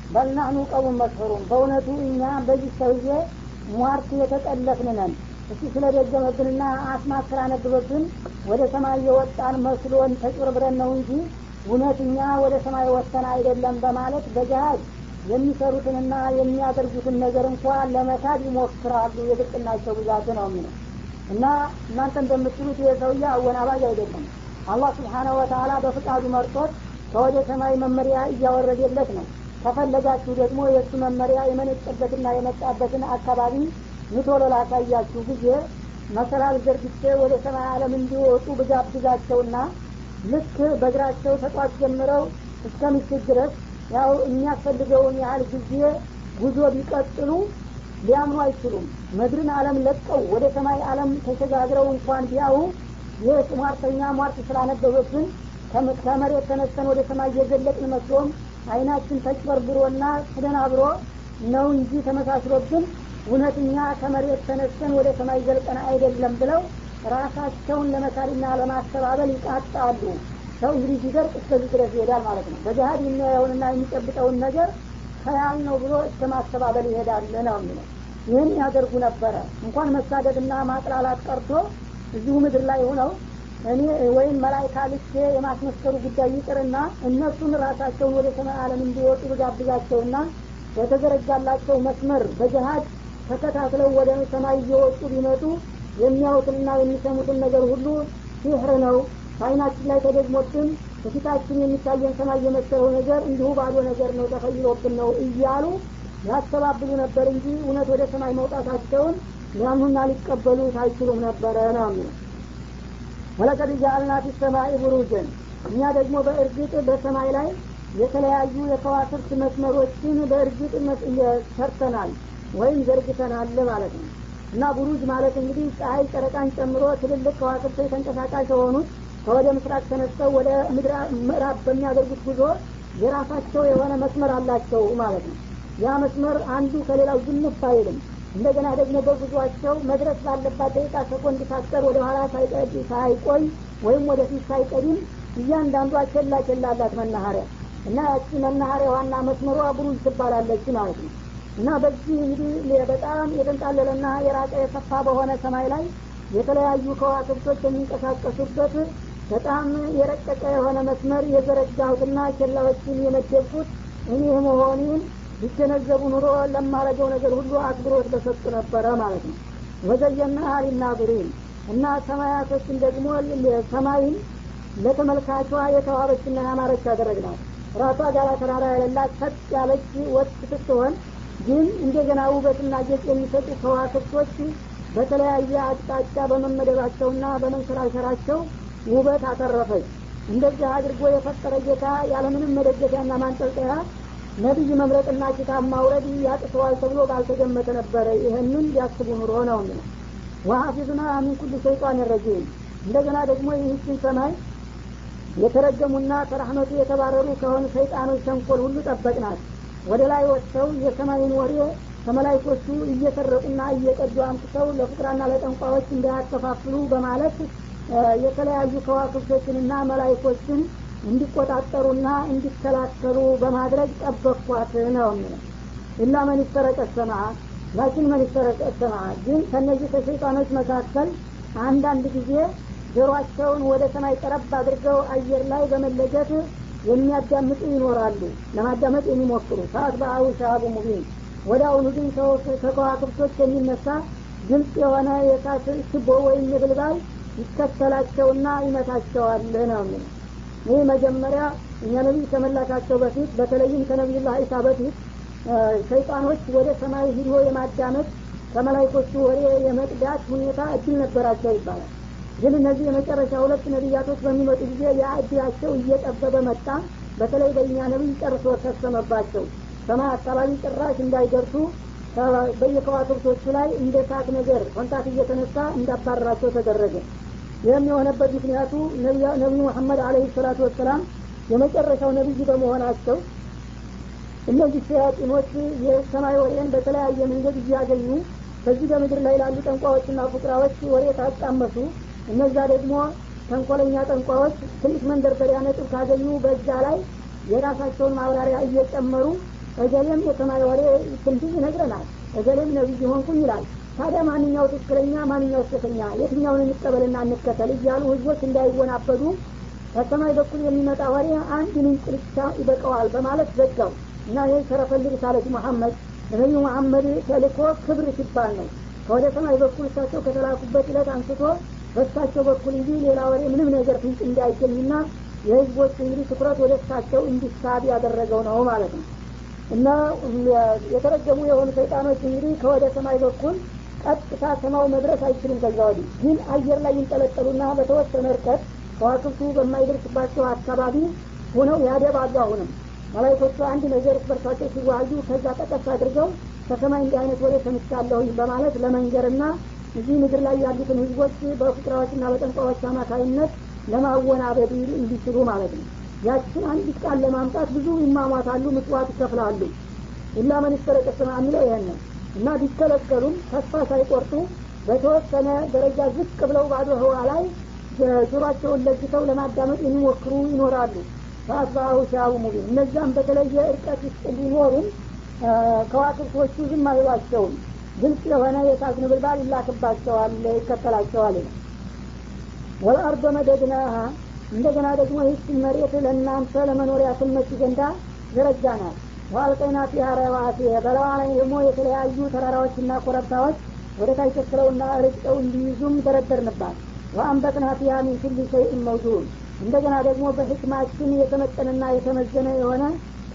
በልናህኑ ቀቡን መስሩም በእውነቱ እኛ በዚህ ሰውዬ ሟርት የተጠለፍን ነን። እሱ ስለደገመብንና አስማት ስላነብበብን ወደ ሰማይ የወጣን መስሎን ተጭበርብረን ነው እንጂ እውነት እኛ ወደ ሰማይ ወጥተን አይደለም በማለት በጃሃድ የሚሰሩትንና የሚያደርጉትን ነገር እንኳ ለመካድ ይሞክራሉ። የብቅናቸው ብዛት ነው የሚለው። እና እናንተ እንደምትሉት የሰውዬ አወናባጅ አይደለም። አላህ ስብሓናሁ ወተላ በፍቃዱ መርጦት ከወደ ሰማይ መመሪያ እያወረደለት ነው። ከፈለጋችሁ ደግሞ የእሱ መመሪያ የመነጨበትና የመጣበትን አካባቢ ምቶሎ ላሳያችሁ ጊዜ መሰላል ዘርግቼ ወደ ሰማይ አለም እንዲወጡ ብጋብዛቸውና ልክ በእግራቸው ተጧት ጀምረው እስከ ምሽት ድረስ ያው የሚያስፈልገውን ያህል ጊዜ ጉዞ ቢቀጥሉ ሊያምኑ አይችሉም። ምድርን አለም ለቀው ወደ ሰማይ አለም ተሸጋግረው እንኳን ቢያው ይህ ሟርተኛ ሟርት ስላነበበብን ከመሬት ተነስተን ወደ ሰማይ እየዘለቅን መስሎም አይናችን ተጭበርብሮና ተደናብሮ ነው እንጂ ተመሳስሎብን እውነተኛ ከመሬት ተነስተን ወደ ሰማይ ዘልቀን አይደለም ብለው ራሳቸውን ለመካሪና ለማስተባበል ይቃጣሉ ሰው እንግዲህ ሲደርቅ እስከዚህ ድረስ ይሄዳል ማለት ነው። በጃሃድ የሚያየውንና የሚጨብጠውን ነገር ከያል ነው ብሎ እስከ ማስተባበል ይሄዳል ነው የሚለው። ይህን ያደርጉ ነበረ። እንኳን መሳደድና ማጥላላት ቀርቶ እዚሁ ምድር ላይ ሆነው እኔ ወይም መላይካ ልኬ የማስመስከሩ ጉዳይ ይቅርና እነሱን ራሳቸውን ወደ ሰማይ አለም እንዲወጡ ብጋብዛቸውና በተዘረጋላቸው መስመር በጀሃድ ተከታትለው ወደ ሰማይ እየወጡ ቢመጡ የሚያዩትንና የሚሰሙትን ነገር ሁሉ ሲህር ነው በአይናችን ላይ ተደግሞብን በፊታችን የሚታየን ሰማይ የመሰለው ነገር እንዲሁ ባዶ ነገር ነው ተፈይሎብን ነው እያሉ ያስተባብሉ ነበር እንጂ እውነት ወደ ሰማይ መውጣታቸውን ሊያምኑና ሊቀበሉት አይችሉም ነበረ ነው ወለቀድ ጃአልና ፊ ሰማይ ቡሩጅን እኛ ደግሞ በእርግጥ በሰማይ ላይ የተለያዩ የከዋክብት መስመሮችን በእርግጥ ሰርተናል ወይም ዘርግተናል ማለት ነው። እና ቡሩጅ ማለት እንግዲህ ፀሐይ ጨረቃን ጨምሮ ትልልቅ ከዋክብቶች ተንቀሳቃሽ የሆኑት ከወደ ምስራቅ ተነስተው ወደ ምዕራብ በሚያደርጉት ጉዞ የራሳቸው የሆነ መስመር አላቸው ማለት ነው። ያ መስመር አንዱ ከሌላው ዝንፍ አይልም። እንደገና ደግሞ በጉዟቸው መድረስ ባለባት ደቂቃ ሰኮንድ ሳትቀር ወደ ኋላ ሳይቆይ ወይም ወደፊት ሳይቀድም እያንዳንዷ ቸላ ቸላ አላት መናኸሪያ። እና ያቺ መናኸሪያ ዋና መስመሯ ብሩጅ ትባላለች ማለት ነው። እና በዚህ እንግዲህ በጣም የተንጣለለና የራቀ የሰፋ በሆነ ሰማይ ላይ የተለያዩ ከዋክብቶች የሚንቀሳቀሱበት በጣም የረቀቀ የሆነ መስመር የዘረጋሁትና ኬላዎችን የመደብኩት እኔ መሆኔን ቢገነዘቡ ኑሮ ለማረገው ነገር ሁሉ አክብሮት በሰጡ ነበረ ማለት ነው። ወዘየና ሊናዝሪን እና ሰማያቶችን ደግሞ ሰማይን ለተመልካቿ የተዋበችና ያማረች ያደረግናት ራሷ ጋራ ተራራ የሌላት ሰጥ ያለች ወጥ ስትሆን ግን እንደገና ውበትና ጌጥ የሚሰጡ ከዋክብቶች በተለያየ አቅጣጫ በመመደባቸውና በመንሸራሸራቸው ውበት አተረፈች እንደዚህ አድርጎ የፈጠረ ጌታ ያለምንም መደገፊያና ማንጠልጠያ ነቢይ መምረጥና ኪታብ ማውረድ ያቅተዋል ተብሎ ባልተገመተ ነበረ። ይህንን ሊያስቡ ኑሮ ነው። የሚለው ወሀፊዝና ሚን ኩል ሸይጣን ረጂም። እንደገና ደግሞ ይህችን ሰማይ የተረገሙና ከራህመቱ የተባረሩ ከሆኑ ሰይጣኖች ተንኮል ሁሉ ጠበቅናት። ወደ ላይ ወጥተው የሰማይን ወሬ ከመላይኮቹ እየሰረቁና እየቀዱ አምጥተው ለፍቅራና ለጠንቋዎች እንዳያከፋፍሉ በማለት የተለያዩ ከዋክብቶችንና መላይኮችን እንዲቆጣጠሩና እንዲከላከሉ በማድረግ ጠበቅኳት ነው የሚለው። ኢላ መን ይስተረቀ ሰማ ላኪን መን ሰማ ግን ከነዚህ ከሸይጣኖች መካከል አንዳንድ ጊዜ ጆሮአቸውን ወደ ሰማይ ቀረብ አድርገው አየር ላይ በመለጀት የሚያዳምጡ ይኖራሉ ለማዳመጥ የሚሞክሩ። ሰዓት በአዊ ሻሃቡ ሙቢን። ወደ አሁኑ ግን ከከዋክብቶች የሚነሳ ግልጽ የሆነ የሳት ችቦ ወይም የብልባል ይከተላቸውና ይመታቸዋል ነው ይህ መጀመሪያ እኛ ነቢይ ከመላካቸው በፊት በተለይም ከነቢዩላህ ዒሳ በፊት ሸይጣኖች ወደ ሰማይ ሂዶ የማዳመጥ ከመላይኮቹ ወሬ የመቅዳት ሁኔታ እድል ነበራቸው ይባላል። ግን እነዚህ የመጨረሻ ሁለት ነቢያቶች በሚመጡ ጊዜ ያ እድላቸው እየጠበበ መጣ። በተለይ በእኛ ነቢይ ጨርሶ ተሰመባቸው ሰማይ አካባቢ ጭራሽ እንዳይደርሱ በየከዋክብቶቹ ላይ እንደ ሳት ነገር ኮንታት እየተነሳ እንዳባረራቸው ተደረገ ይህም የሆነበት ምክንያቱ ነቢዩ መሐመድ አለህ ሰላቱ ወሰላም የመጨረሻው ነቢይ በመሆናቸው እነዚህ ሸያጢኖች የሰማይ ወሬን በተለያየ መንገድ እያገኙ በዚህ በምድር ላይ ላሉ ጠንቋዎችና ፉቅራዎች ወሬ ታጣመሱ እነዛ ደግሞ ተንኮለኛ ጠንቋዎች ትንሽ መንደርደሪያ ነጥብ ካገኙ በዛ ላይ የራሳቸውን ማብራሪያ እየጨመሩ እገሌም የሰማይ ወሬ ትንሽ ይነግረናል እገሌም ነቢይ ሆንኩኝ ይላል ታዲያ ማንኛው ትክክለኛ ማንኛው ስተተኛ የትኛውን እንቀበልና እንከተል እያሉ ህዝቦች እንዳይወናበዱ ከሰማይ በኩል የሚመጣ ወሬ አንድ ምንጭ ብቻ ይበቀዋል በማለት ዘጋው እና ይህ ሸረፈል ሪሳለት መሐመድ ነቢዩ መሐመድ ተልኮ ክብር ሲባል ነው። ከወደ ሰማይ በኩል እሳቸው ከተላኩበት ዕለት አንስቶ በእሳቸው በኩል እንጂ ሌላ ወሬ ምንም ነገር ፍንጭ እንዳይገኝና የህዝቦች እንግዲህ ትኩረት ወደ እሳቸው እንዲሳብ ያደረገው ነው ማለት ነው። እና የተረገሙ የሆኑ ሰይጣኖች እንግዲህ ከወደ ሰማይ በኩል ቀጥታ ሰማው መድረስ አይችሉም ከዛ ወዲህ። ግን አየር ላይ ይንጠለጠሉና በተወሰነ እርቀት ከዋክብቱ በማይደርስባቸው አካባቢ ሆነው ያደባሉ አሁንም። መላይኮቹ አንድ ነገር በርሳቸው ሲዋዩ ከዛ ጠቀስ አድርገው ከሰማይ እንዲህ አይነት ወሬ ሰምቻለሁኝ በማለት ለመንገርና እዚህ ምድር ላይ ያሉትን ህዝቦች በፍቅራዎችና በጠንቋዎች አማካይነት ለማወናበድ እንዲችሉ ማለት ነው። ያችን አንዲት ቃል ለማምጣት ብዙ ይማሟታሉ ምጽዋት ይከፍላሉ። ኢላ መን ስተረቀ ሰማ የሚለው ይሄን ነው እና ቢከለከሉም ተስፋ ሳይቆርጡ በተወሰነ ደረጃ ዝቅ ብለው ባዶ ህዋ ላይ ጆሯቸውን ለግተው ለማዳመጥ የሚሞክሩ ይኖራሉ። ፈአስባሁ ሻቡ ሙቢን። እነዛም በተለየ እርቀት ውስጥ ቢኖሩም ከዋክብቶቹ ዝም አይሏቸውም ግልጽ የሆነ የእሳት ነበልባል ይላክባቸዋል ይከተላቸዋል። ወልአርዶ መደድናሃ እንደገና ደግሞ ይህችን መሬት ለእናንተ ለመኖሪያ ትመች ዘንዳ ዘረጋናል ዋልቀይና ፊሃ ረዋሲ በለዋ ላይ ደግሞ የተለያዩ ተራራዎችና ኮረብታዎች ወደ ታች ተክለውና ርጭው እንዲይዙም ደረደርንባት። ወአንበጥና ፊሃ ሚን ኩል ሸይእን መውዱን እንደገና ደግሞ በህክማችን የተመጠነና የተመዘነ የሆነ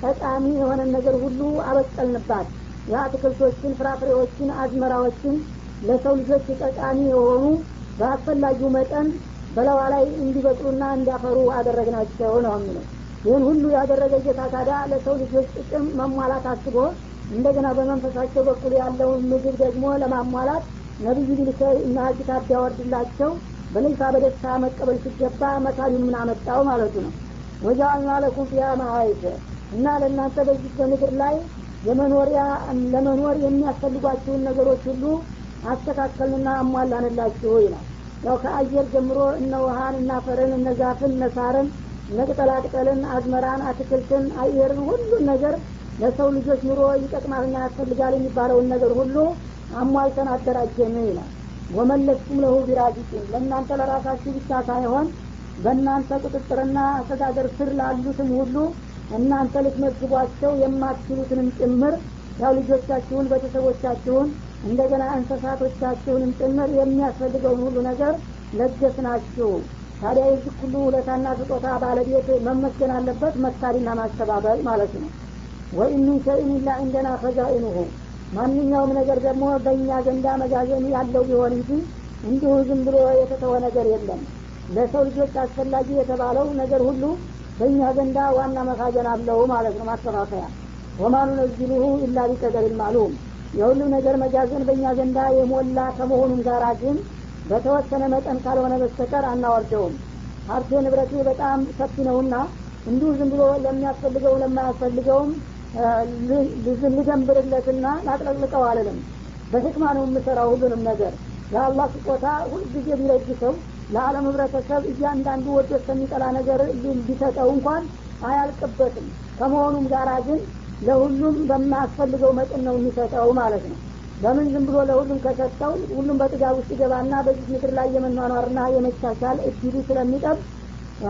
ጠቃሚ የሆነ ነገር ሁሉ አበቀልንባት። የአትክልቶችን ፍራፍሬዎችን አዝመራዎችን ለሰው ልጆች ጠቃሚ የሆኑ በአስፈላጊው መጠን በለዋ ላይ እንዲበቅሉና እንዲያፈሩ አደረግናቸው ነው የሚለው ይህን ሁሉ ያደረገ ጌታ ታዲያ ለሰው ልጆች ጥቅም መሟላት አስቦ እንደገና በመንፈሳቸው በኩል ያለውን ምግብ ደግሞ ለማሟላት ነቢዩ ቢልከ እና ኪታብ ቢያወርድላቸው በልልታ በደስታ መቀበል ሲገባ መካሪውን ምን አመጣው ማለቱ ነው። ወጃአልና ለኩም ፊያ መሀይፈ እና ለእናንተ በዚህ በምድር ላይ የመኖሪያ ለመኖር የሚያስፈልጓችሁን ነገሮች ሁሉ አስተካከልንና አሟላንላችሁ ይላል። ያው ከአየር ጀምሮ እነ ውሃን እነ አፈርን እነ ዛፍን እነ ሳርን ቅጠላቅጠልን አዝመራን አትክልትን አየርን ሁሉን ነገር ለሰው ልጆች ኑሮ ይጠቅማልና ያስፈልጋል የሚባለውን ነገር ሁሉ አሟልተን አደራጀን ይላል። ወመለስኩም ለሁ ቢራዚቂን ለእናንተ ለራሳችሁ ብቻ ሳይሆን በእናንተ ቁጥጥርና አስተዳደር ስር ላሉትም ሁሉ እናንተ ልትመግቧቸው የማትችሉትንም ጭምር ያው ልጆቻችሁን ቤተሰቦቻችሁን እንደገና እንስሳቶቻችሁንም ጭምር የሚያስፈልገውን ሁሉ ነገር ለገስናችሁ ታዲያ የዚህ ሁሉ ውለታና ስጦታ ባለቤት መመስገን አለበት መካሪና ማስተባበል ማለት ነው። ወኢን ሚን ሸይን ኢላ እንደና ፈዛኢኑሁ ማንኛውም ነገር ደግሞ በእኛ ዘንዳ መጋዘን ያለው ቢሆን እንጂ እንዲሁ ዝም ብሎ የተተወ ነገር የለም። ለሰው ልጆች አስፈላጊ የተባለው ነገር ሁሉ በእኛ ዘንዳ ዋና መካዘን አለው ማለት ነው። ማስተካከያ። ወማኑ ነዝሉሁ ኢላ ቢቀደር ማሉም። የሁሉም ነገር መጋዘን በእኛ ዘንዳ የሞላ ከመሆኑም ጋር ግን በተወሰነ መጠን ካልሆነ በስተቀር አናወርደውም። ሀብቴ ንብረቴ በጣም ሰፊ ነውና እንዲሁ ዝም ብሎ ለሚያስፈልገው ለማያስፈልገውም ልገንብርለትና ላጥለቅልቀው አልልም። በህክማ ነው የምሰራው ሁሉንም ነገር የአላህ ስጦታ ሁልጊዜ ቢለግሰው ለዓለም ህብረተሰብ እያንዳንዱ ወዶ እስከሚጠላ ነገር ቢሰጠው እንኳን አያልቅበትም። ከመሆኑም ጋራ ግን ለሁሉም በማያስፈልገው መጠን ነው የሚሰጠው ማለት ነው ለምን ዝም ብሎ ለሁሉም ከሰጠው? ሁሉም በጥጋብ ውስጥ ይገባና በዚህ ምድር ላይ የመኗኗርና የመቻቻል እድሉ ስለሚጠብ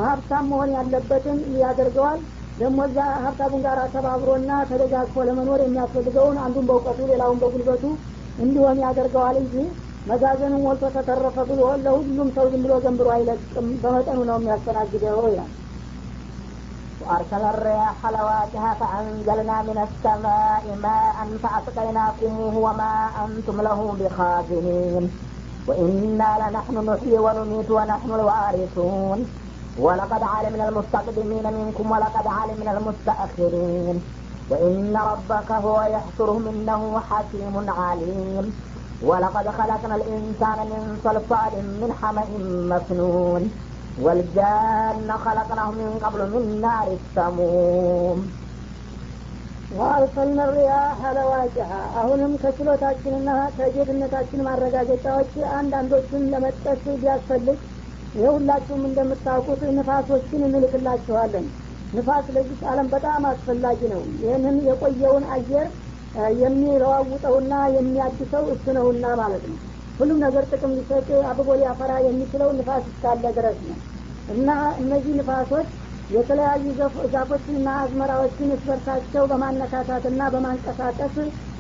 ሀብታም መሆን ያለበትን ያደርገዋል። ደግሞ እዛ ሀብታሙን ጋር ተባብሮና ተደጋግፎ ለመኖር የሚያስፈልገውን አንዱን በእውቀቱ ሌላውን በጉልበቱ እንዲሆን ያደርገዋል እንጂ መጋዘኑን ሞልቶ ተተረፈ ብሎ ለሁሉም ሰው ዝም ብሎ ገንብሮ አይለቅም። በመጠኑ ነው የሚያስተናግደው ይላል وأرسل الرياح لواجها فأنزلنا من السماء ماء فأسقيناكموه وما أنتم له بخازنين. وإنا لنحن نحيي ونميت ونحن الوارثون. ولقد علمنا المستقدمين منكم ولقد علمنا المستأخرين. وإن ربك هو يحشرهم إنه حكيم عليم. ولقد خلقنا الإنسان من صلصال من حمأ مسنون. والجان خلقناه من قبل من نار السموم ወአርሰልና ሪያህ ለዋጅሃ አሁንም ከችሎታችንና ከጌትነታችን ማረጋገጫዎች አንዳንዶችን ለመጥቀስ ቢያስፈልግ የሁላችሁም እንደምታውቁት ንፋሶችን እንልክላችኋለን ንፋስ ለዚህ ዓለም በጣም አስፈላጊ ነው ይህንን የቆየውን አየር የሚለዋውጠውና የሚያድሰው እሱ ነውና ማለት ነው ሁሉም ነገር ጥቅም ሊሰጥ አብቦ ሊያፈራ የሚችለው ንፋስ እስካለ ድረስ ነው። እና እነዚህ ንፋሶች የተለያዩ ዛፎችንና አዝመራዎችን እስበርሳቸው በማነካታትና በማንቀሳቀስ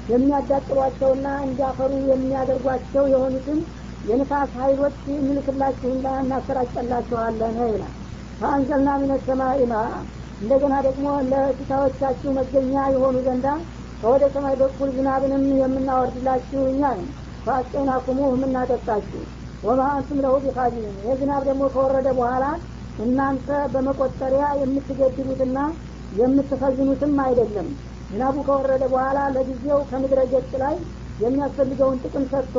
የሚያዳጥሯቸውና እንዲያፈሩ የሚያደርጓቸው የሆኑትን የንፋስ ሀይሎች እንልክላችሁና እናሰራጨላችኋለን ይላል። ፈአንዘልና ሚነ ሰማይ እንደገና ደግሞ ለፊታዎቻችሁ መገኛ የሆኑ ዘንዳ ከወደ ሰማይ በኩል ዝናብንም የምናወርድላችሁ እኛ ነን ፈአስቀይናኩሙ የምናጠጣችሁ ወማ አንቱም ለሁ ቢኻዚን ይህ ዝናብ ደግሞ ከወረደ በኋላ እናንተ በመቆጠሪያ የምትገድሉትና የምትፈዝኑትም አይደለም። ዝናቡ ከወረደ በኋላ ለጊዜው ከምድረ ገጽ ላይ የሚያስፈልገውን ጥቅም ሰጥቶ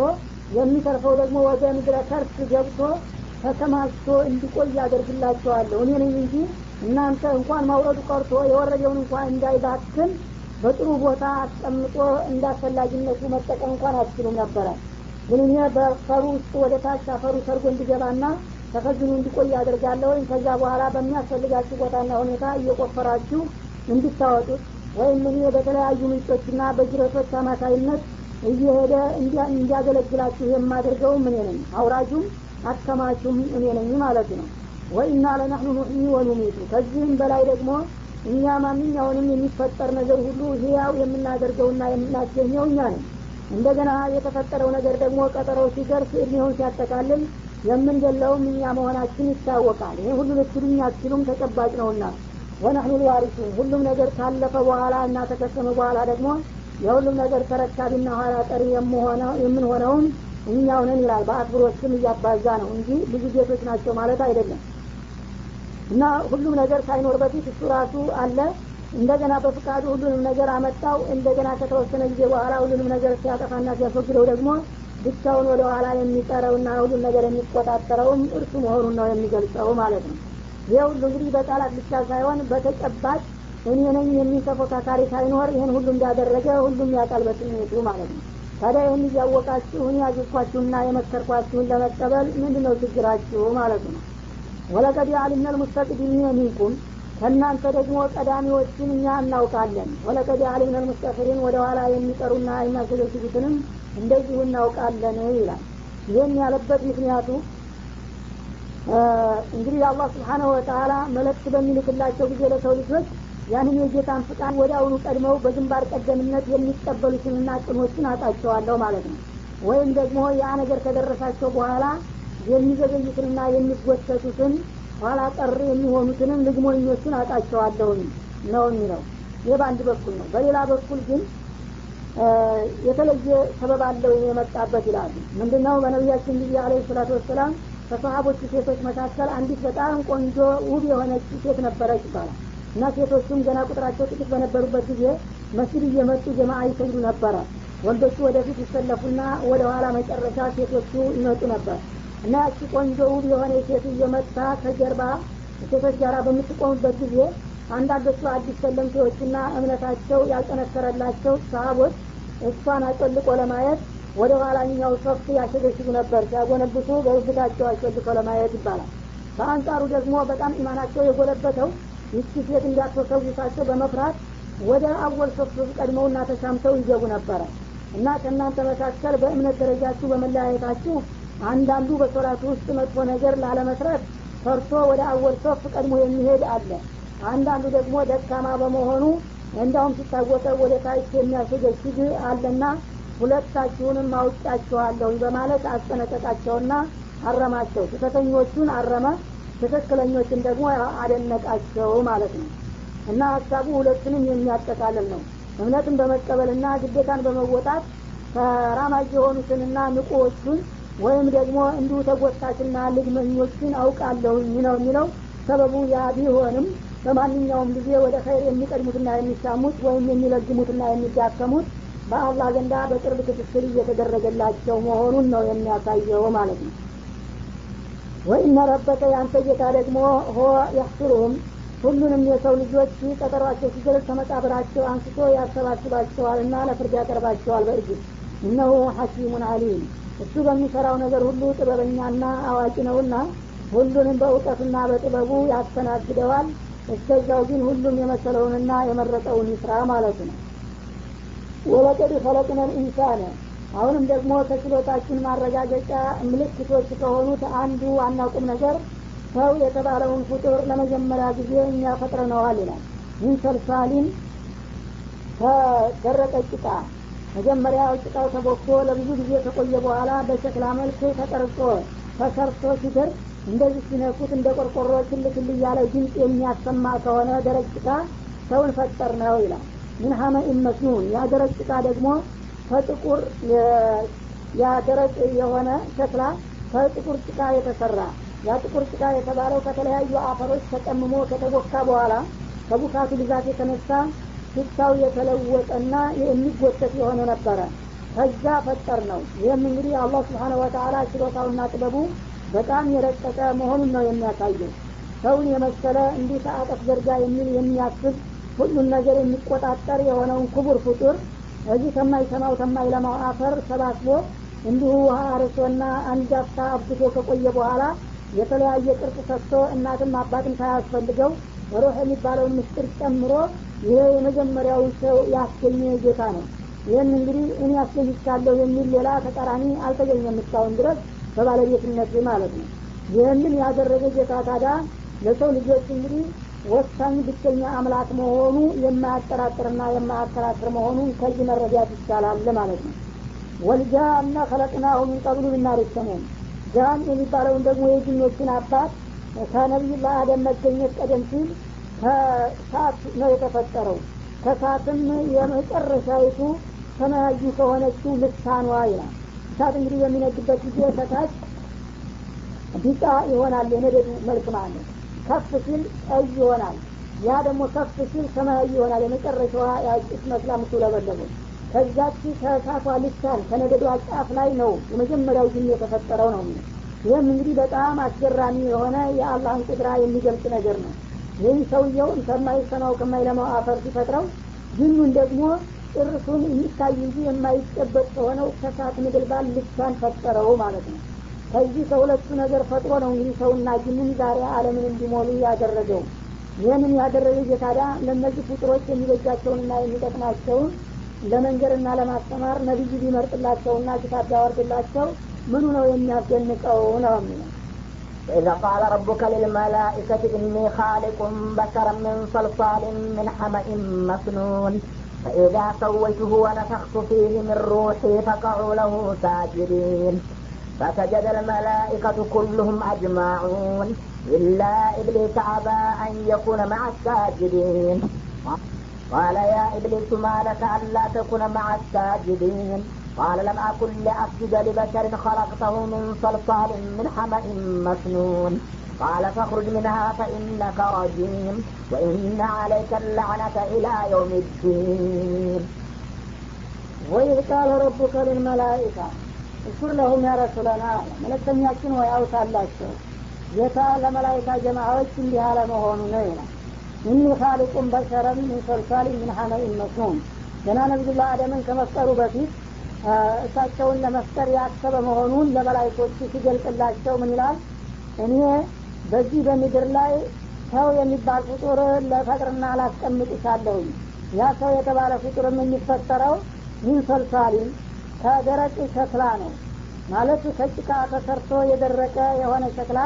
የሚተርፈው ደግሞ ወደ ምድረ ከርስ ገብቶ ተከማችቶ እንዲቆይ ያደርግላቸዋለሁ እኔ ነኝ እንጂ እናንተ እንኳን ማውረዱ ቀርቶ የወረደውን እንኳን እንዳይባክን በጥሩ ቦታ አስቀምጦ እንዳስፈላጊነቱ መጠቀም እንኳን አትችሉም ነበረ። ግን እኔ በፈሩ ውስጥ ወደ ታች አፈሩ ሰርጎ እንዲገባና ተከዝኑ እንዲቆይ አደርጋለሁ ወይም ከዛ በኋላ በሚያስፈልጋችሁ ቦታና ሁኔታ እየቆፈራችሁ እንድታወጡት ወይም እኔ በተለያዩ ምንጮችና በጅረቶች አማካይነት እየሄደ እንዲያገለግላችሁ የማደርገው እኔ ነኝ። አውራጁም አከማቹም እኔ ነኝ ማለት ነው። ወኢና ለነህኑ ኑሕyi ወኑሚቱ። ከዚህም በላይ ደግሞ እኛ ማንኛውንም የሚፈጠር ነገር ሁሉ ህያው የምናደርገውና የምናስገኘው እኛ ነን። እንደገና የተፈጠረው ነገር ደግሞ ቀጠሮው ሲደርስ እድሜውን ሲያጠቃልል የምንገለውም እኛ መሆናችን ይታወቃል። ይህ ሁሉ ልትሉኝ አትችሉም ተጨባጭ ነውና ወነህኑ ልዋሪሱን። ሁሉም ነገር ካለፈ በኋላ እና ተከሰመ በኋላ ደግሞ የሁሉም ነገር ተረካቢና ኋላ ቀሪ የምንሆነውን እኛው ነን ይላል። በአክብሮት ስም እያባዛ ነው እንጂ ብዙ ጌቶች ናቸው ማለት አይደለም እና ሁሉም ነገር ሳይኖር በፊት እሱ ራሱ አለ። እንደገና በፍቃዱ ሁሉንም ነገር አመጣው። እንደገና ከተወሰነ ጊዜ በኋላ ሁሉንም ነገር ሲያጠፋና ሲያስወግደው ደግሞ ብቻውን ወደ ኋላ የሚቀረውና ሁሉም ነገር የሚቆጣጠረውም እርሱ መሆኑን ነው የሚገልጸው ማለት ነው። ይህ ሁሉ እንግዲህ በቃላት ብቻ ሳይሆን በተጨባጭ እኔ ነኝ የሚል ሳይኖር ይህን ሁሉ እንዳደረገ ሁሉም ያውቃል በስሜቱ ማለት ነው። ታዲያ ይህን እያወቃችሁ እኔ ያዘዝኳችሁና የመከርኳችሁን ለመቀበል ምንድ ነው ችግራችሁ ማለት ነው ወለቀድ አሊምነ ልሙስተቅዲሚነ ሚንኩም ከእናንተ ደግሞ ቀዳሚዎችን እኛ እናውቃለን። ወለቀድ አሊምነ ልሙስተፊሪን ወደ ኋላ የሚቀሩና የሚያዘገዝጉትንም እንደዚሁ እናውቃለን ይላል። ይህን ያለበት ምክንያቱ እንግዲህ አላህ ስብሓናሁ ወተላ መለክት በሚልክላቸው ጊዜ ለሰው ልጆች ያንን የጌታን ፍቃድ ወደ አሁኑ ቀድመው በግንባር ቀደምነት የሚቀበሉትንና ቅኖችን አጣቸዋለሁ ማለት ነው። ወይም ደግሞ ያ ነገር ከደረሳቸው በኋላ የሚዘገዩትንና የሚጎተቱትን ኋላ ቀር የሚሆኑትንም ልግሞኞችን አጣቸዋለሁኝ ነው የሚለው። ይህ በአንድ በኩል ነው። በሌላ በኩል ግን የተለየ ሰበብ አለው የመጣበት ይላሉ። ምንድነው? በነቢያችን ጊዜ አለ ሰላቱ ወሰላም ከሰሀቦቹ ሴቶች መካከል አንዲት በጣም ቆንጆ ውብ የሆነች ሴት ነበረች ይባላል። እና ሴቶቹም ገና ቁጥራቸው ጥቂት በነበሩበት ጊዜ መስጅድ እየመጡ ጀማ ይሰግዱ ነበረ። ወንዶቹ ወደፊት ይሰለፉና ወደ ኋላ መጨረሻ ሴቶቹ ይመጡ ነበር እና ያቺ ቆንጆ ውብ የሆነ ሴት እየመታ ከጀርባ ሴቶች ጋር በምትቆሙበት ጊዜ አንዳንዶቹ አዲስ ሰለምቴዎችና እምነታቸው ያልጠነከረላቸው ሰሀቦች እሷን አጮልቆ ለማየት ወደ ኋላኛው ሶፍ ያሸገሽጉ ነበር። ሲያጎነብሱ በብብታቸው አጮልቆ ለማየት ይባላል። በአንጻሩ ደግሞ በጣም ኢማናቸው የጎለበተው ይቺ ሴት እንዳትወሰውሳቸው በመፍራት ወደ አወል ሶፍ ቀድመውና ተሻምተው ይገቡ ነበረ። እና ከእናንተ መካከል በእምነት ደረጃችሁ በመለያየታችሁ አንዳንዱ በሶላቱ ውስጥ መጥፎ ነገር ላለመስረት ፈርቶ ወደ አወል ሶፍ ቀድሞ የሚሄድ አለ። አንዳንዱ ደግሞ ደካማ በመሆኑ እንዳውም ሲታወቀ ወደ ታች የሚያሸገሽግ አለና ሁለታችሁንም አውጫችኋለሁ በማለት አስጠነቀቃቸውና አረማቸው። ስህተተኞቹን አረመ ትክክለኞችን ደግሞ አደነቃቸው ማለት ነው። እና ሀሳቡ ሁለቱንም የሚያጠቃልል ነው። እምነትን በመቀበልና ግዴታን በመወጣት ተራማጅ የሆኑትንና ንቁዎቹን ወይም ደግሞ እንዲሁ ተጎታችና ልግመኞችን አውቃለሁኝ ነው የሚለው። ሰበቡ ያ ቢሆንም በማንኛውም ጊዜ ወደ ኸይር የሚቀድሙትና የሚሻሙት ወይም የሚለግሙትና የሚዳከሙት በአላህ ዘንዳ በቅርብ ክትትል እየተደረገላቸው መሆኑን ነው የሚያሳየው ማለት ነው። ወኢነ ረበከ የአንተ ጌታ ደግሞ ሆ ያሕሱሩሁም ሁሉንም የሰው ልጆች ቀጠሯቸው ሲደርስ ከመቃብራቸው አንስቶ ያሰባስባቸዋልና ለፍርድ ያቀርባቸዋል በእርግጥ። እነሁ ሐኪሙን አሊም እሱ በሚሰራው ነገር ሁሉ ጥበበኛና አዋቂ ነውና ሁሉንም በእውቀትና በጥበቡ ያስተናግደዋል። እስከዛው ግን ሁሉም የመሰለውንና የመረጠውን ይስራ ማለት ነው። ወለቀድ ፈለቅነ ልኢንሳነ። አሁንም ደግሞ ከችሎታችን ማረጋገጫ ምልክቶች ከሆኑት አንዱ ዋና ቁም ነገር ሰው የተባለውን ፍጡር ለመጀመሪያ ጊዜ እኛ ፈጥረነዋል ይላል። ይህ ሰልሳሊን ከደረቀ ጭቃ መጀመሪያ ጭቃው ተቦክቶ ለብዙ ጊዜ ከቆየ በኋላ በሸክላ መልክ ተቀርጾ ተሰርቶ ሲደርስ እንደዚህ ሲነኩት እንደ ቆርቆሮ ክል ክል እያለ ድምፅ የሚያሰማ ከሆነ ደረቅ ጭቃ ሰውን ፈጠር ነው ይላል። ምን ሀመኢን መስኑን ያ ደረቅ ደግሞ ከጥቁር ያ የሆነ ሸክላ ከጥቁር ጭቃ የተሰራ ያ ጥቁር ጭቃ የተባለው ከተለያዩ አፈሮች ተቀምሞ ከተቦካ በኋላ ከቡካቱ ብዛት የተነሳ ሽታው የተለወጠና የሚጎተት የሆነ ነበረ። ከዛ ፈጠር ነው ይህም እንግዲህ አላህ ስብሓነ ወተላ ችሎታውና ጥበቡ በጣም የረቀቀ መሆኑን ነው የሚያሳየው። ሰውን የመሰለ እንዲህ ከአጠፍ ዘርጋ የሚል የሚያስብ ሁሉን ነገር የሚቆጣጠር የሆነውን ክቡር ፍጡር እዚህ ከማይሰማው ከማይለማው አፈር ሰባስቦ እንዲሁ ውሃ አርሶና አንጃፍታ አብዝቶ ከቆየ በኋላ የተለያየ ቅርጽ ሰጥቶ እናትም አባትም ሳያስፈልገው ሩህ የሚባለውን ምስጢር ጨምሮ ይሄ የመጀመሪያው ሰው ያስገኘ ጌታ ነው። ይህን እንግዲህ እኔ ያስገኝቻለሁ የሚል ሌላ ተቃራኒ አልተገኘም እስካሁን ድረስ በባለቤትነት ማለት ነው። ይህንን ያደረገ ጌታ ታዳ ለሰው ልጆች እንግዲህ ወሳኝ ብቸኛ አምላክ መሆኑ የማያጠራጥርና የማያከራክር መሆኑን ከዚህ መረዳት ይቻላል ማለት ነው። ወልጃና ከለቅናሁ ሚን ቀብሉ ሰሙን ጃን የሚባለውን ደግሞ የጅኖችን አባት ከነቢዩላህ አደም መገኘት ቀደም ሲል ከሳት ነው የተፈጠረው። ከሳትም የመጨረሻይቱ ሰማያዊ ከሆነችው ልሳኗ ይላል። እሳት እንግዲህ በሚነድበት ጊዜ ከታች ቢጫ ይሆናል የነደዱ መልክ ማለት ከፍ ሲል ቀይ ይሆናል። ያ ደግሞ ከፍ ሲል ሰማያዊ ይሆናል። የመጨረሻዋ ያጭስ መስላ ምትውለበለበው ከዛች ከእሳቷ ልሳን ከነደዷ ጫፍ ላይ ነው የመጀመሪያው ጅን የተፈጠረው ነው። ይህም እንግዲህ በጣም አስገራሚ የሆነ የአላህን ቁድራ የሚገልጽ ነገር ነው። ይህም ሰውየውን ከማይሰማው ከማይለማው አፈር ሲፈጥረው ጅኑን ደግሞ ጭርሱን የሚታይ እንጂ የማይጨበጥ ከሆነው ከሳት ምድልባል ልሳን ፈጠረው ማለት ነው። ከዚህ ከሁለቱ ነገር ፈጥሮ ነው እንግዲህ ሰውና ጅንን ዛሬ አለምን እንዲሞሉ ያደረገው። ይህንን ያደረገ ጌታዳ ለእነዚህ ፍጡሮች የሚበጃቸውንና የሚጠቅማቸውን ለመንገርና ለማስተማር ነቢይ ቢመርጥላቸውና ኪታብ ቢያወርድላቸው ምኑ ነው የሚያስደንቀው ነው የሚለው وإذا قال ربك للملائكة إني خالق بشرا من صلصال من حمأ مسنون فإذا سويته ونفخت فيه من روحي فقعوا له ساجدين فسجد الملائكة كلهم أجمعون إلا إبليس أبى أن يكون مع الساجدين قال يا إبليس ما لك ألا تكون مع الساجدين قال لم أكن لأسجد لبشر خلقته من صلصال من حمأ مسنون قال فاخرج منها فإنك رجيم وإن عليك اللعنة إلى يوم الدين ወይህ ቃለ ረቡከ ልልመላኢካ እሱር ለሁም ያረሱለና መለክተኛችን ወይ አውሳላቸው ጌታ ለመላይካ ጀማዎች እንዲህ አለ መሆኑ ነው ይላል ኢኒ ካሊቁን በሸረን ሚን ሰልሳል ምን ሐመኢን ገና ነቢዩላህ አደምን ከመፍጠሩ በፊት እሳቸውን ለመፍጠር ያሰበ መሆኑን ለመላይኮች ሲገልጽላቸው ምን ይላል? እኔ በዚህ በምድር ላይ ሰው የሚባል ፍጡር ለፈጥርና ላስቀምጥሻለሁኝ። ያ ሰው የተባለ ፍጡርም የሚፈጠረው ሰልሳሊን ከደረቅ ሸክላ ነው። ማለት ከጭቃ ተሰርቶ የደረቀ የሆነ ሸክላ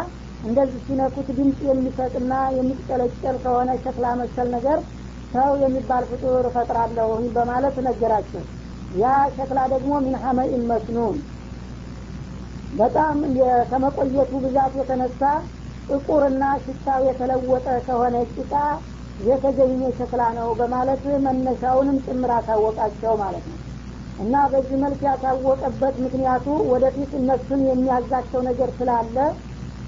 እንደዚህ ሲነኩት ድምፅ የሚሰጥና የሚጨለጨል ከሆነ ሸክላ መሰል ነገር ሰው የሚባል ፍጡር እፈጥራለሁኝ በማለት ነገራቸው። ያ ሸክላ ደግሞ ሚን ሐመኢን መስኑን። በጣም ከመቆየቱ ብዛት የተነሳ ጥቁርና ሽታው የተለወጠ ከሆነ ጭቃ የተገኘ ሸክላ ነው በማለት መነሻውንም ጭምር አሳወቃቸው ማለት ነው። እና በዚህ መልክ ያሳወቀበት ምክንያቱ ወደፊት እነሱን የሚያዛቸው ነገር ስላለ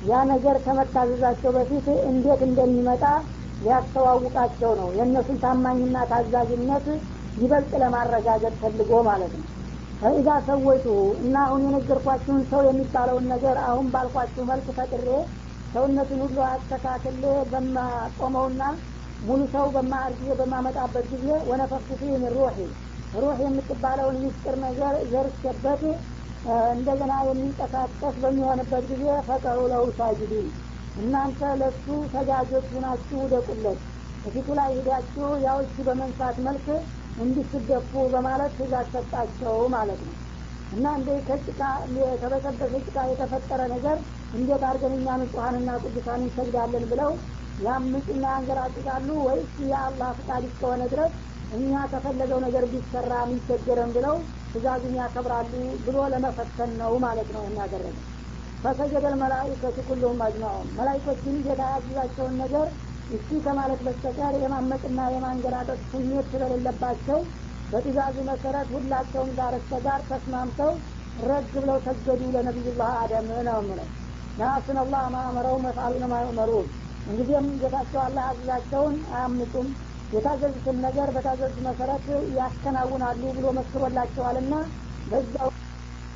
ያ ነገር ከመታዘዛቸው በፊት እንዴት እንደሚመጣ ሊያስተዋውቃቸው ነው። የእነሱን ታማኝና ታዛዥነት ይበልጥ ለማረጋገጥ ፈልጎ ማለት ነው። ፈኢዛ ሰወይቱ እና አሁን የነገርኳችሁን ሰው የሚባለውን ነገር አሁን ባልኳችሁ መልክ ፈጥሬ ሰውነቱን ሁሉ አስተካክሌ በማቆመውና ሙሉ ሰው በማአርጊዜ በማመጣበት ጊዜ ምን ሩሒ ሩህ የምትባለውን ሚስጥር ነገር ዘርቼበት እንደገና የሚንቀሳቀስ በሚሆንበት ጊዜ ፈቀሩ ለው ሳጅዲን እናንተ ለሱ ሰጋጆች ሁናችሁ ውደቁለት። በፊቱ ላይ ሂዳችሁ እሱ በመንሳት መልክ እንዲስደፉ በማለት ትእዛዝ ሰጣቸው ማለት ነው። እና እንደ ከጭቃ የተበሰበሰ ጭቃ የተፈጠረ ነገር እንዴት አድርገን እኛ ንጹሀንና ቅዱሳን እንሰግዳለን ብለው ያምፁና ያንገራጭቃሉ ወይስ የአላህ ፍቃድ እስከሆነ ድረስ እኛ ከፈለገው ነገር ቢሰራ የሚቸገረን ብለው ትእዛዙን ያከብራሉ ብሎ ለመፈተን ነው ማለት ነው እናደረገ ፈሰጀደል መላይከቱ ኩሉሁም አጅማዑን። መላይኮችን ጌታ ያዘዛቸውን ነገር እሺ ከማለት በስተቀር የማመፅና የማንገራጠጥ ስሜት ስለሌለባቸው በትእዛዙ መሰረት ሁላቸውም ጋር ጋር ተስማምተው ረግ ብለው ሰገዱ ለነቢዩላህ አደም ነው ምለው ናሱን አላህ ማእመረው መፍአሉን ማእመሩን። እንግዲህም ጌታቸው አላህ ያዘዛቸውን አያምፁም የታዘዙትን ነገር በታዘዙት መሰረት ያከናውናሉ ብሎ መስክሮላቸዋልና በዛው